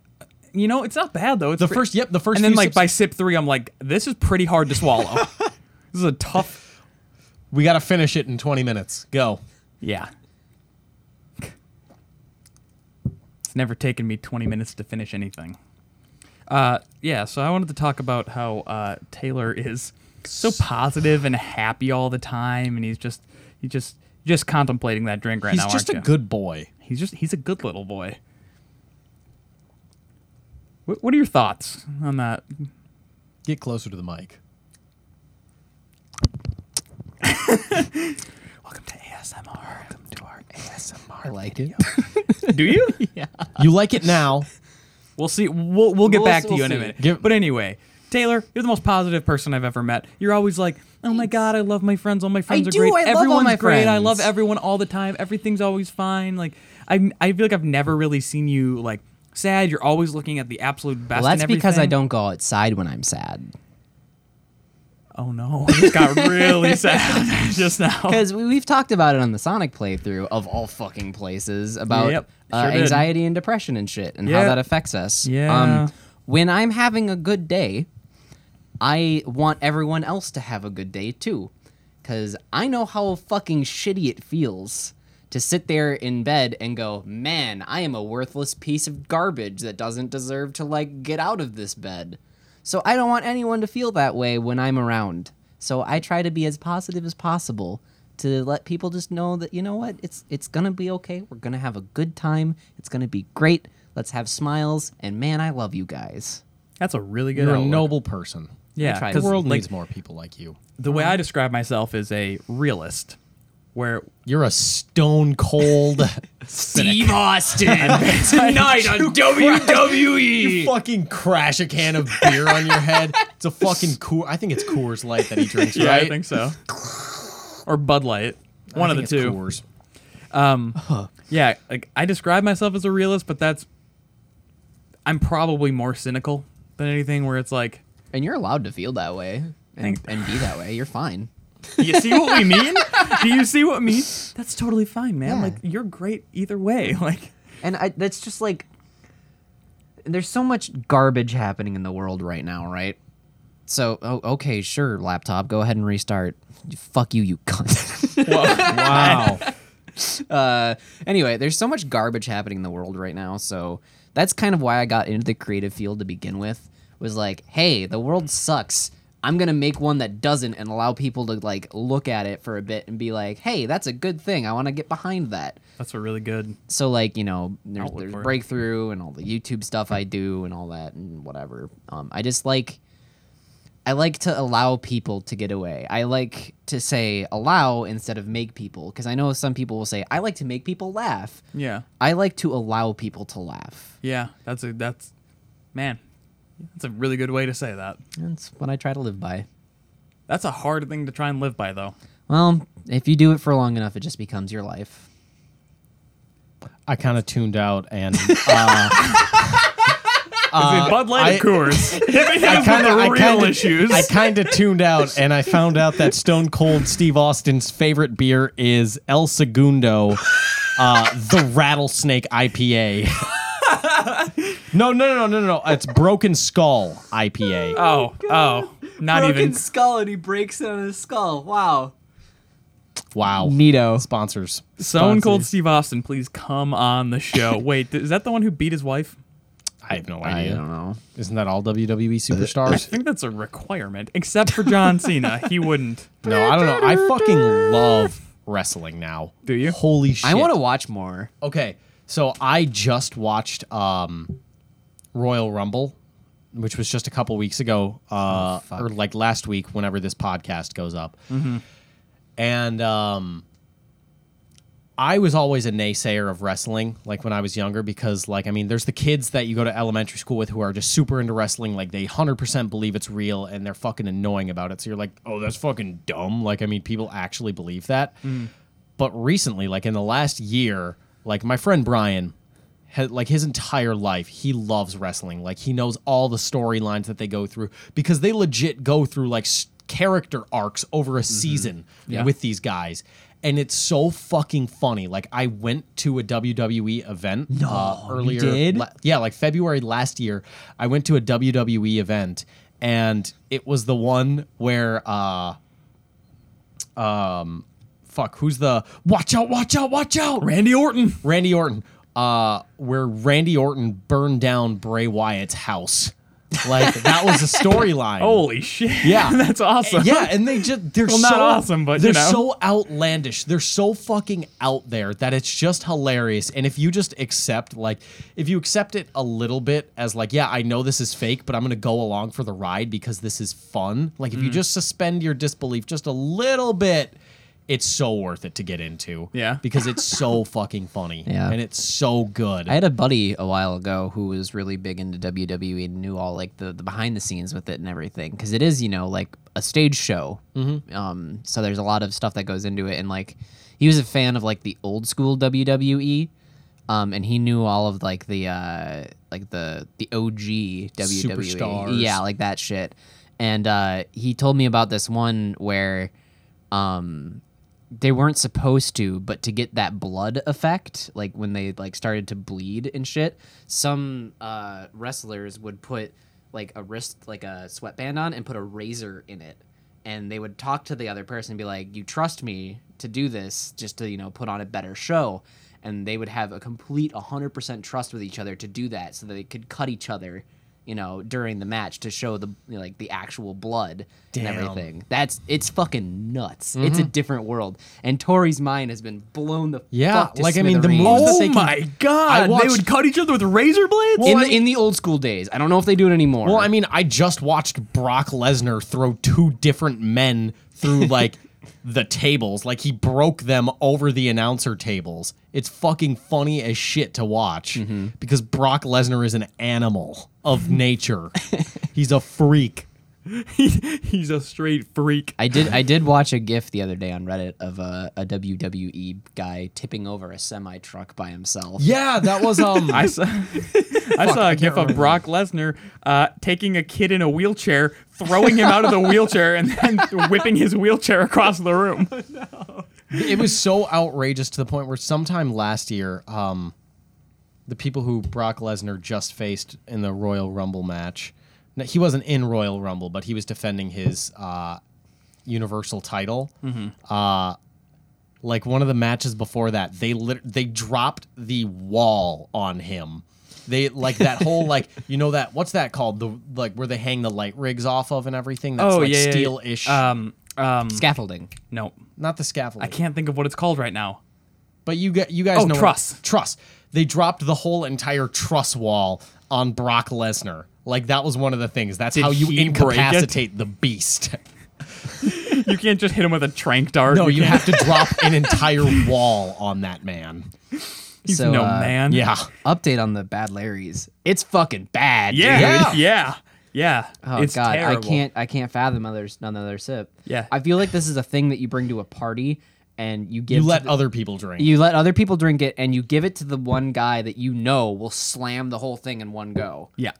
You know, it's not bad though. It's The first, yep, the first. and then like sips- by sip three, I'm like, "This is pretty hard to swallow." this is a tough. we got to finish it in 20 minutes. Go. Yeah. It's never taken me 20 minutes to finish anything. Uh, yeah, so I wanted to talk about how uh, Taylor is so positive and happy all the time, and he's just he's just just contemplating that drink right He's now. He's just a good boy. He's just he's a good little boy. What, what are your thoughts on that? Get closer to the mic. Welcome to ASMR. Welcome to our ASMR. I like it. Do you? yeah. You like it now. We'll see. We'll we'll get We'll- back to we'll you in a see. minute. Give- but anyway, Taylor, you're the most positive person I've ever met. You're always like, "Oh my god, I love my friends. All my friends are do, great. I love all Everyone's my great. I love friends." everyone all the time. Everything's always fine." Like I I feel like I've never really seen you like sad. You're always looking at the absolute best. Well, that's because I don't go outside when I'm sad. Oh no, I just got really sad just now. Because we, we've talked about it on the Sonic playthrough of all fucking places about Yep, uh, sure did. anxiety and depression and shit and how that affects us. Yeah. Um, when I'm having a good day, I want everyone else to have a good day too. Because I know how fucking shitty it feels to sit there in bed and go, "Man, I am a worthless piece of garbage that doesn't deserve to like get out of this bed." So I don't want anyone to feel that way when I'm around. So I try to be as positive as possible to let people just know that you know what, it's it's going to be okay. We're going to have a good time. It's going to be great. Let's have smiles and man, I love you guys. That's a really good You're a noble person. Yeah, try to The 'cause, world like, needs more people like you. the way I describe myself is a realist, where You're a stone cold. Steve Austin tonight on WWE. you fucking crash a can of beer on your head. It's a fucking cool. I think it's Coors Light that he drinks, yeah, right? I think so, or Bud Light, I one of the it's two. Coors. Um, yeah, like I describe myself as a realist, but that's I'm probably more cynical than anything. Where it's like, And you're allowed to feel that way and, and be that way. You're fine. You see what we mean? Do you see what we mean? That's totally fine, man. Yeah. Like you're great either way. Like And I, that's just like there's so much garbage happening in the world right now, right? So, oh, okay, sure, laptop, go ahead and restart. Fuck you, you cunt. Wow. uh, anyway, there's so much garbage happening in the world right now. So that's kind of why I got into the creative field to begin with. Was like, hey, the world sucks. I'm gonna make one that doesn't, and allow people to like look at it for a bit and be like, hey, that's a good thing. I want to get behind that. that's a really good. So like you know, there's, there's breakthrough and all the YouTube stuff I do and all that and whatever. Um, I just like. I like to allow people to get away. I like to say allow instead of make people because I know some people will say I like to make people laugh. Yeah, I like to allow people to laugh. yeah. That's a that's man. That's a really good way to say that. That's what I try to live by. That's a hard thing to try and live by, though. Well, if you do it for long enough, it just becomes your life. I kind of tuned out and uh, Is it Bud Light I- or Coors? Hit me up kind of I real kind of issues. I kind of tuned out and I found out that Stone Cold Steve Austin's favorite beer is El Segundo, uh, the Rattlesnake IPA. No, no, no, no, no, no. It's Broken Skull IPA. oh, oh, not even. Broken skull and he breaks it on his skull. Wow. Wow. Neato. Sponsors. Stone Cold Sponsors. Steve Austin, please come on the show. Wait, th- is that the one who beat his wife? I have no idea. I idea. don't know. Isn't that all WWE superstars? I superstars? think that's a requirement, except for John Cena. He wouldn't. no, I don't know. I fucking love wrestling now. Do you? Holy shit. I want to watch more. Okay, so I just watched um, Royal Rumble, which was just a couple weeks ago, uh, fuck. or like last week, whenever this podcast goes up. And um, I was always a naysayer of wrestling, like when I was younger, because like I mean, there's the kids that you go to elementary school with who are just super into wrestling, like they hundred percent believe it's real, and they're fucking annoying about it. So you're like, oh, that's fucking dumb. Like I mean, people actually believe that. But recently, like in the last year, like my friend Brian, had, like his entire life, he loves wrestling. Like he knows all the storylines that they go through because they legit go through like s- character arcs over a season Yeah. with these guys. And it's so fucking funny. Like I went to a WWE event uh, earlier. did? la- yeah, like February last year. I went to a WWE event, and it was the one where uh, um, fuck, who's the watch out, watch out, watch out, Randy Orton. Randy Orton, uh, where Randy Orton burned down Bray Wyatt's house. Like that was a storyline. Holy shit. Yeah. that's awesome. Yeah, and they just they're Well, so not awesome, but, they're you know. so outlandish. They're so fucking out there that it's just hilarious. And if you just accept like if you accept it a little bit as like, yeah, I know this is fake, but I'm gonna go along for the ride because this is fun. Like if Mm. you just suspend your disbelief just a little bit, it's so worth it to get into. Yeah. Because it's so fucking funny. Yeah. And it's so good. I had a buddy a while ago who was really big into WWE and knew all like the, the behind the scenes with it and everything because it is you know like a stage show. Mm-hmm. Um, so there's a lot of stuff that goes into it and like he was a fan of like the old school WWE. Um, and he knew all of like the uh, like the the OG WWE, Superstars. yeah, like that shit. And uh, he told me about this one where um, they weren't supposed to, but to get that blood effect, like when they like started to bleed and shit, some uh, wrestlers would put like a wrist, like a sweatband on, and put a razor in it, and they would talk to the other person and be like, "You trust me to do this, just to you know put on a better show." And they would have a complete 100% trust with each other to do that, so that they could cut each other, you know, during the match to show the you know, like the actual blood Damn. and everything. That's it's fucking nuts. It's a mm-hmm. different world, and Tori's mind has been blown the Yeah, fuck to like, I mean, the smithereens. moves that Oh they can- my god! I they would cut each other with razor blades. in, I the, mean- in the old school days. I don't know if they do it anymore. Well, I mean, I just watched Brock Lesnar throw two different men through like the tables. Like he broke them over the announcer tables. It's fucking funny as shit to watch mm-hmm. because Brock Lesnar is an animal of nature. He's a freak. He's a straight freak. I did I did watch a GIF the other day on Reddit of a, a WWE guy tipping over a semi truck by himself. Yeah, that was um I saw, I saw a gif of Brock Lesnar uh, taking a kid in a wheelchair, throwing him out of the wheelchair, and then whipping his wheelchair across the room. No, it was so outrageous to the point where sometime last year, um, the people who Brock Lesnar just faced in the Royal Rumble match, no, he wasn't in Royal Rumble, but he was defending his uh, Universal title. Uh, like one of the matches before that, they lit- they dropped the wall on him. They like that whole like you know that what's that called the like where they hang the light rigs off of and everything that's like steel ish Um, um, Scaffolding. no, not the scaffolding I can't think of what it's called right now. But you get you guys Oh, know what- truss. truss. They dropped the whole entire truss wall on Brock Lesnar. Like that was one of the things. That's Did how you he break it? incapacitate the beast. You can't just hit him with a trank dart. No, you can't- have to drop an entire wall on that man. He's So, no uh, man. Yeah. Update on the bad Larrys. It's fucking bad. Yeah. dude. Yeah. Yeah. Oh it's god, terrible. I can't I can't fathom others another sip. Yeah. I feel like this is a thing that you bring to a party and you give You let the- other people drink. you let other people drink it and you give it to the one guy that you know will slam the whole thing in one go. Yeah.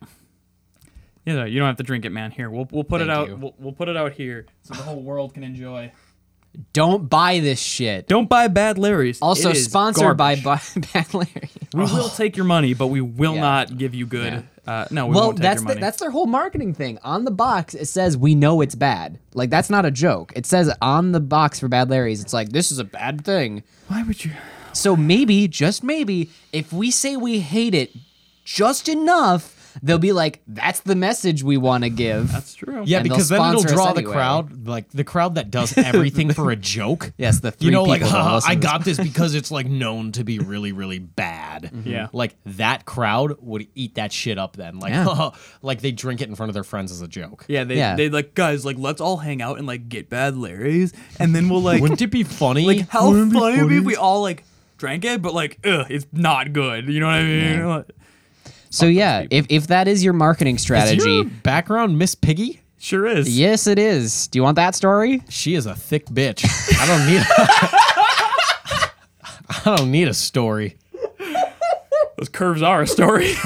You know, you don't have to drink it, man. Here, we'll we'll put it out. We'll, we'll put it out here so the whole world can enjoy. Don't buy this shit. Don't buy Bad Larry's. also sponsored by, garbage. by Bad Larry. We will take your money, but we will Yeah. not give you good. Yeah. Uh, no, we well, won't take that's your the, that's their whole marketing thing. On the box, it says we know it's bad. Like that's not a joke. It says on the box for Bad Larry's, it's like this is a bad thing. Why would you? So maybe, just maybe, if we say we hate it just enough, they'll be like, "That's the message we want to give." That's true. yeah, and because then it'll sponsor us draw the anyway. crowd, like the crowd that does everything for a joke. Yes, the three you know, like people that "Haha, I to this got this because it's like known to be really, really bad. Mm-hmm. Yeah. like that crowd would eat that shit up. Then, like, Yeah. like they drink it in front of their friends as a joke. Yeah, they Yeah. they like guys like let's all hang out and like get Bad Larry's, and then we'll like Wouldn't it be funny? like how Wouldn't it funny would it be if we all like drank it, but like ugh, it's not good. You know what I mean? So yeah, if if that is your marketing Is strategy, your background Miss Piggy? Sure is. yes, it is. Do you want that story? She is a thick bitch. I don't need. I don't need a story. Those curves are a story.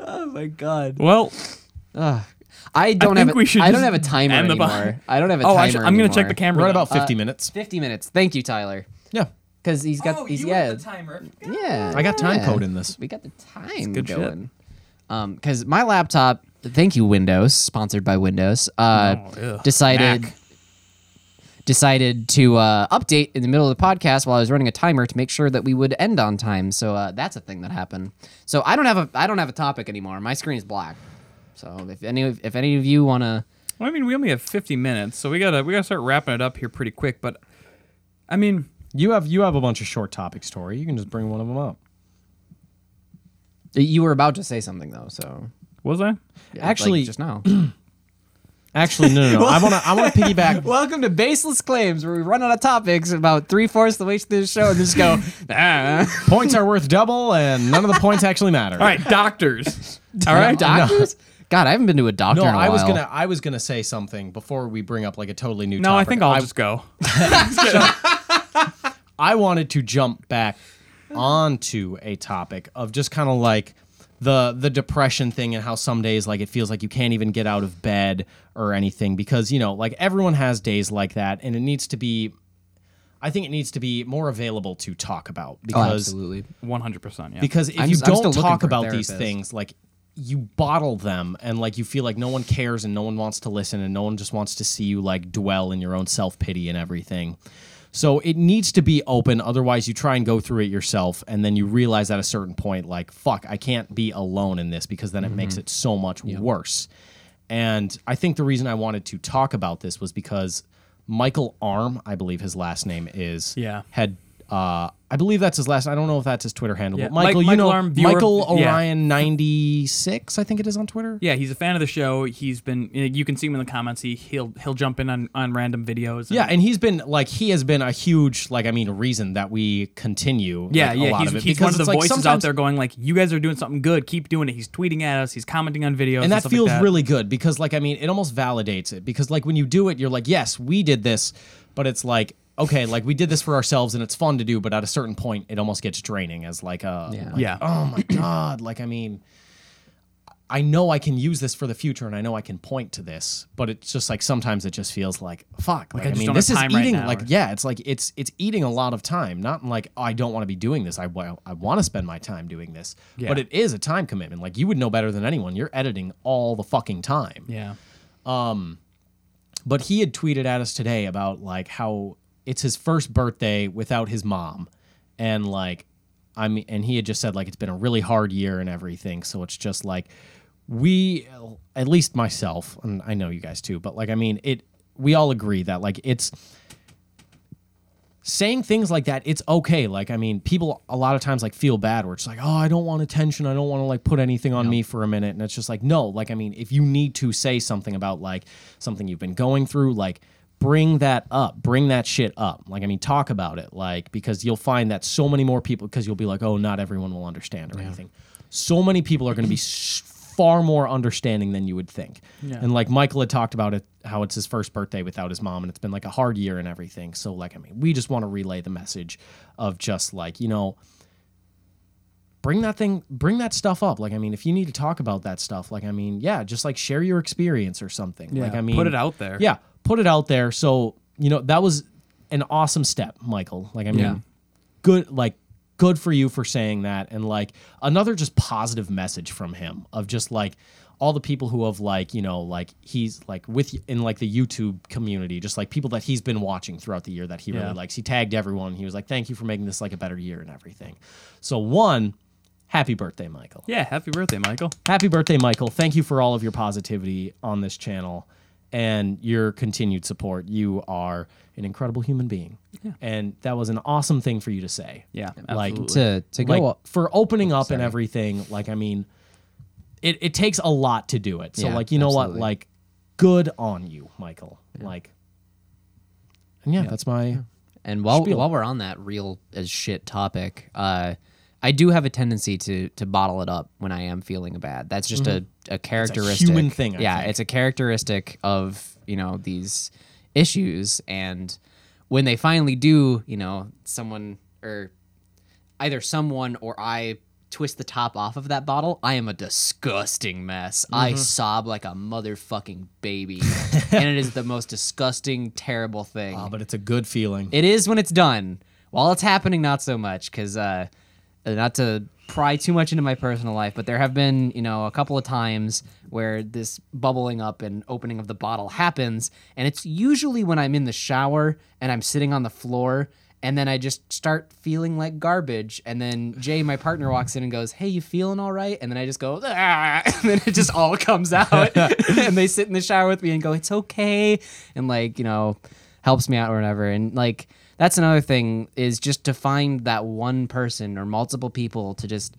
Oh my god. well, I don't think have. we should I don't have a timer end the po- anymore. I don't have a oh, timer. I should, I'm gonna check the camera. We're at about 50 uh, minutes. Fifty minutes. Thank you, Tyler. Yeah. Because he's got. Oh, he's you yeah. the timer. Yeah. I got time yeah. code in this. We got the time good shit. going. Um, because my laptop, thank you Windows, sponsored by Windows, uh, Oh, ugh. decided Mac. decided to uh, update in the middle of the podcast while I was running a timer to make sure that we would end on time. So uh, that's a thing that happened. So I don't have a I don't have a topic anymore. My screen is black. So if any of, if any of you want to Well, I mean, we only have 50 minutes, so we gotta we gotta start wrapping it up here pretty quick. But I mean, You have you have a bunch of short topics, Tori. You can just bring one of them up. you were about to say something though. So was I? yeah, Actually- like just now. Actually, no, no, no. I want to I want to piggyback. Welcome to Baseless Claims, where we run out of topics about three fourths the way through the show and just go, ah. points are worth double, and none of the points actually matter. All right, doctors. All right, doctors? God, I haven't been to a doctor No, in a I was gonna I was gonna say something before we bring up like a totally new. No, I think I'll just go. I wanted to jump back onto a topic of just kind of like the the depression thing and how some days like it feels like you can't even get out of bed or anything because you know like everyone has days like that and it needs to be I think it needs to be more available to talk about Oh, because absolutely. 100%. Yeah. because if I'm you don't talk about these things like you bottle them and like you feel like no one cares and no one wants to listen and no one just wants to see you like dwell in your own self-pity and everything. So it needs to be open otherwise you try and go through it yourself and then you realize at a certain point like fuck, I can't be alone in this because then it makes mm-hmm. it so much worse. And I think the reason I wanted to talk about this was because Michael Arm, I believe his last name is, Yeah. had uh, I believe that's his last. I don't know if that's his Twitter handle. Yeah. But Michael, Mike- you Michael know Arm, viewer- Michael yeah. Orion ninety six, I think it is on Twitter. Yeah, he's a fan of the show. He's been you can see him in the comments. He he'll he'll jump in on, on random videos. and- Yeah, and he's been like he has been a huge like I mean reason that we continue. Yeah, like, a yeah, lot he's, of it, he's because one of the like, voices out there going like, "You guys are doing something good. Keep doing it." He's tweeting at us. He's commenting on videos, and that stuff feels like that. really good because like i mean it almost validates it because like when you do it you're like yes we did this but it's like okay like we did this for ourselves and it's fun to do but at a certain point it almost gets draining as like a Yeah. like, Yeah. oh my god like i mean i know i can use this for the future and i know i can point to this but it's just like sometimes it just feels like fuck like, I i, mean this is time right eating now, like or- yeah it's like it's it's eating a lot of time not like oh, i don't want to be doing this i, well, I want to spend my time doing this Yeah. but it is a time commitment like you would know better than anyone you're editing all the fucking time Yeah, Um, but he had tweeted at us today about like how it's his first birthday without his mom. And like i mean and he had just said like it's been a really hard year and everything. So it's just like we at least myself and i know you guys too but like i mean it we all agree that like it's saying things like that it's okay. Like i mean people a lot of times like feel bad where it's like oh i don't want attention. I don't want to like put anything on me for a minute. And it's just like no. Like i mean if you need to say something about like something you've been going through like bring that up bring that shit up. Like i mean talk about it like because you'll find that so many more people because you'll be like oh not everyone will understand or anything. So many people are going to be far more understanding than you would think. And like michael had talked about it how it's his first birthday without his mom and it's been like a hard year and everything. So like i mean we just want to relay the message of just like you know bring that thing bring that stuff up. Like i mean if you need to talk about that stuff like i mean yeah just like share your experience or something. Like i mean put it out there. yeah put it out there so you know that was an awesome step michael like i mean Yeah. good like good for you for saying that and like another just positive message from him of just like all the people who have like you know like he's like with in like the youtube community just like people that he's been watching throughout the year that he Yeah. really likes he tagged everyone he was like thank you for making this like a better year and everything so one happy birthday michael yeah. Happy birthday, Michael. happy birthday michael thank you for all of your positivity on this channel and your continued support. You are an incredible human being. And that was an awesome thing for you to say. Yeah, like absolutely. to to go like up. for opening up and everything like i mean it, it takes a lot to do it. So Yeah, like you know absolutely. what like good on you michael. Like and yeah, that's my And while Spiel. while we're on that real as shit topic, uh, I do have a tendency to to bottle it up when I am feeling bad. That's just a, a characteristic. Mm-hmm. human thing, I yeah, think. it's a characteristic of you know these issues, and when they finally do, you know, someone or either someone or I twist the top off of that bottle, I am a disgusting mess. I Mm-hmm. sob like a motherfucking baby, and it is the most disgusting, terrible thing. oh, but it's a good feeling It is when it's done. While it's happening, not so much, because uh, not to pry too much into my personal life, but there have been, you know, a couple of times where this bubbling up and opening of the bottle happens, and it's usually when I'm in the shower and I'm sitting on the floor. And then I just start feeling like garbage. And then Jay, my partner, walks in and goes, Hey, you feeling all right? And then I just go, ah, and then it just all comes out. and they sit in the shower with me and go, It's okay. And like, you know, helps me out or whatever. And like that's another thing is just to find that one person or multiple people to just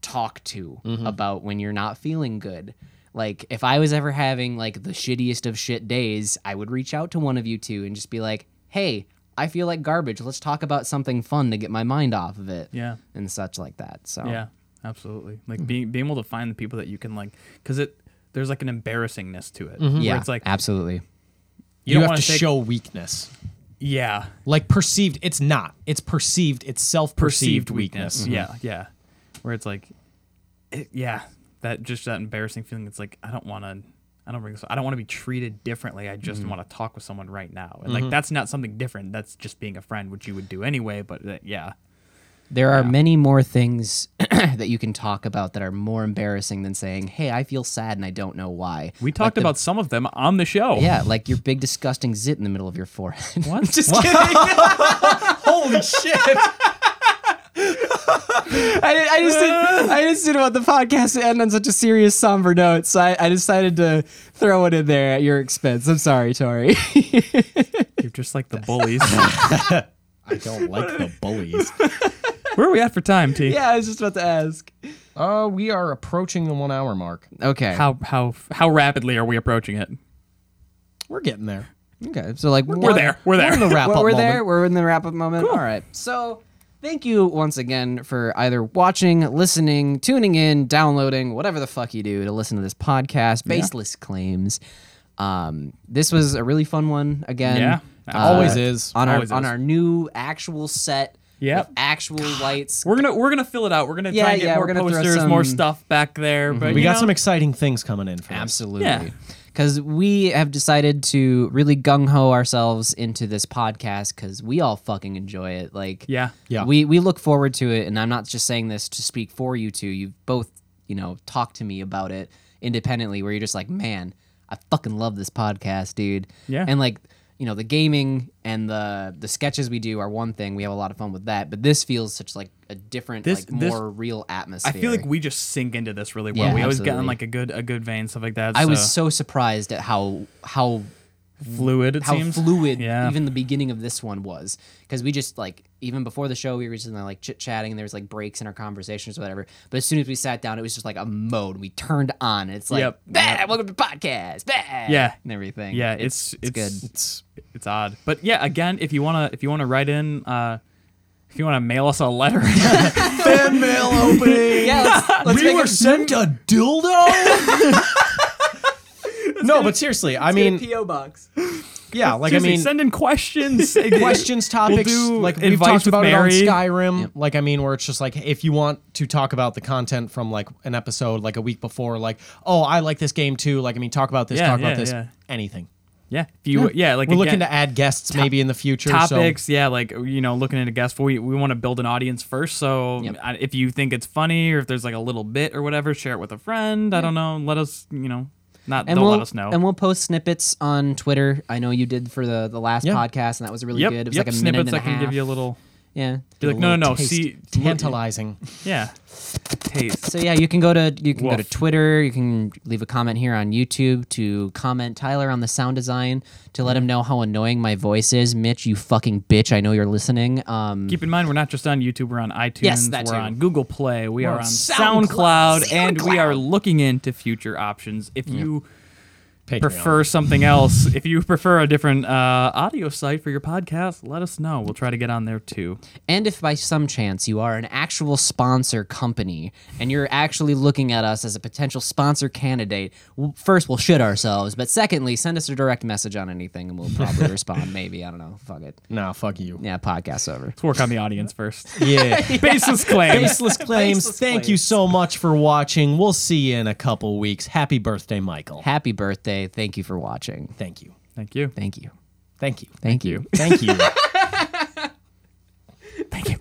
talk to mm-hmm. about when you're not feeling good. Like if I was ever having like the shittiest of shit days, I would reach out to one of you two and just be like, "Hey, I feel like garbage. Let's talk about something fun to get my mind off of it." Yeah. And such like that. So Yeah, absolutely. Like being being able to find the people that you can like, because it there's like an embarrassingness to it. Mm-hmm. Where yeah, it's like absolutely. you, don't have wanna to take- show weakness yeah like perceived it's not it's perceived it's self-perceived perceived weakness. weakness Yeah, yeah. Where it's like, it, yeah, that just that embarrassing feeling. It's like I don't want to. I don't bring this. I don't want to be treated differently. I just want to talk with someone right now, and like that's not something different. That's just being a friend, which you would do anyway. But uh, yeah, There are many more things that you can talk about that are more embarrassing than saying, "Hey, I feel sad and I don't know why." We talked about some of them on the show. Yeah, like your big disgusting zit in the middle of your forehead. What? Just kidding. Holy shit! I, I just did, I just didn't want the podcast to end on such a serious, somber note, so I, I decided to throw it in there at your expense. I'm sorry, Tori. You're just like the bullies. I don't like the bullies. Where are we at for time, T? yeah, I was just about to ask. Uh, we are approaching the one hour mark. Okay. How how how rapidly are we approaching it? We're getting there. Okay. So like We're there. We're there. We're in the wrap we're, up we're moment. there. We're in the wrap up moment. All right. So thank you once again for either watching, listening, tuning in, downloading, whatever the fuck you do to listen to this podcast, Baseless Claims. Um, this was a really fun one again. Yeah. Always is. on our Always on our new actual set. Yep. with actual lights. We're gonna we're gonna fill it out. We're gonna Yeah, try and get yeah, more we're gonna posters, more stuff back there. Mm-hmm. But We got know, some exciting things coming in for us. Absolutely. Yeah. Because we have decided to really gung ho ourselves into this podcast because we all fucking enjoy it. Like, Yeah. Yeah. we we look forward to it, and I'm not just saying this to speak for you two. You've both, you know, talked to me about it independently, where you're just like, man, I fucking love this podcast, dude. Yeah. And like, you know, the gaming and the the sketches we do are one thing. We have a lot of fun with that, but this feels such like a different, This- like this- more real atmosphere. I feel like we just sink into this really well. Yeah, we always get in like a good a good vein, stuff like that. I was so so surprised at how how fluid. It how seems fluid Yeah. even the beginning of this one was because we just like even before the show we were just in there, like chit chatting and there was like breaks in our conversations or whatever but as soon as we sat down it was just like a mode we turned on and it's like Yep. bah, welcome to the podcast bah, Yeah. and everything Yeah, it's it's, it's good It's it's odd, but yeah. Again, if you wanna if you wanna write in, uh, if you wanna mail us a letter, Fan mail opening. yeah let's, let's we make were a sent a dildo. no, but seriously, I mean, PO box yeah, like Seriously, I mean, send in questions, questions, topics, do like we've talked with about it on Mary. Skyrim. Like I mean, where it's just like if you want to talk about the content from like an episode like a week before, like oh I like this game too. Like I mean, talk about this, Yeah, talk yeah, about this, yeah. anything. Yeah, if you yeah, like We're again, looking to add guests maybe in the future. topics. Yeah, like you know, looking into guests. We we want to build an audience first. So Yep. I- if you think it's funny or if there's like a little bit or whatever, share it with a friend. I don't know. Let us you know, not and don't we'll let us know. and we'll post snippets on Twitter. I know you did for the the last podcast, and that was really yep, good. It was yep, like a snippets minute and a I can give you a little. Yeah. Be like, no, no, no. See, tantalizing. yeah, taste. So yeah, you can go to you can go to Twitter. You can leave a comment here on YouTube to comment Tyler on the sound design to let him know how annoying my voice is. Mitch, you fucking bitch! I know you're listening. Um, Keep in mind, we're not just on YouTube. We're on iTunes. Yes, that we're too. on Google Play. We are on on SoundCloud. SoundCloud, and we are looking into future options. If you Patreon. prefer something else, if you prefer a different uh, audio site for your podcast, let us know. We'll try to get on there too. and if by some chance you are an actual sponsor company and you're actually looking at us as a potential sponsor candidate, w- first we'll shit ourselves, but secondly, send us a direct message on anything and we'll probably respond. Maybe I don't know. Fuck it. No, fuck you. Yeah, podcast over. Let's work on the audience first. Yeah. Baseless claims. Baseless claims. Baseless Thank you so much for watching. We'll see you in a couple weeks. Happy birthday, Michael. Happy birthday! say thank you for watching. Thank you. Thank you. Thank you. Thank you. Thank you. Thank you. Thank you.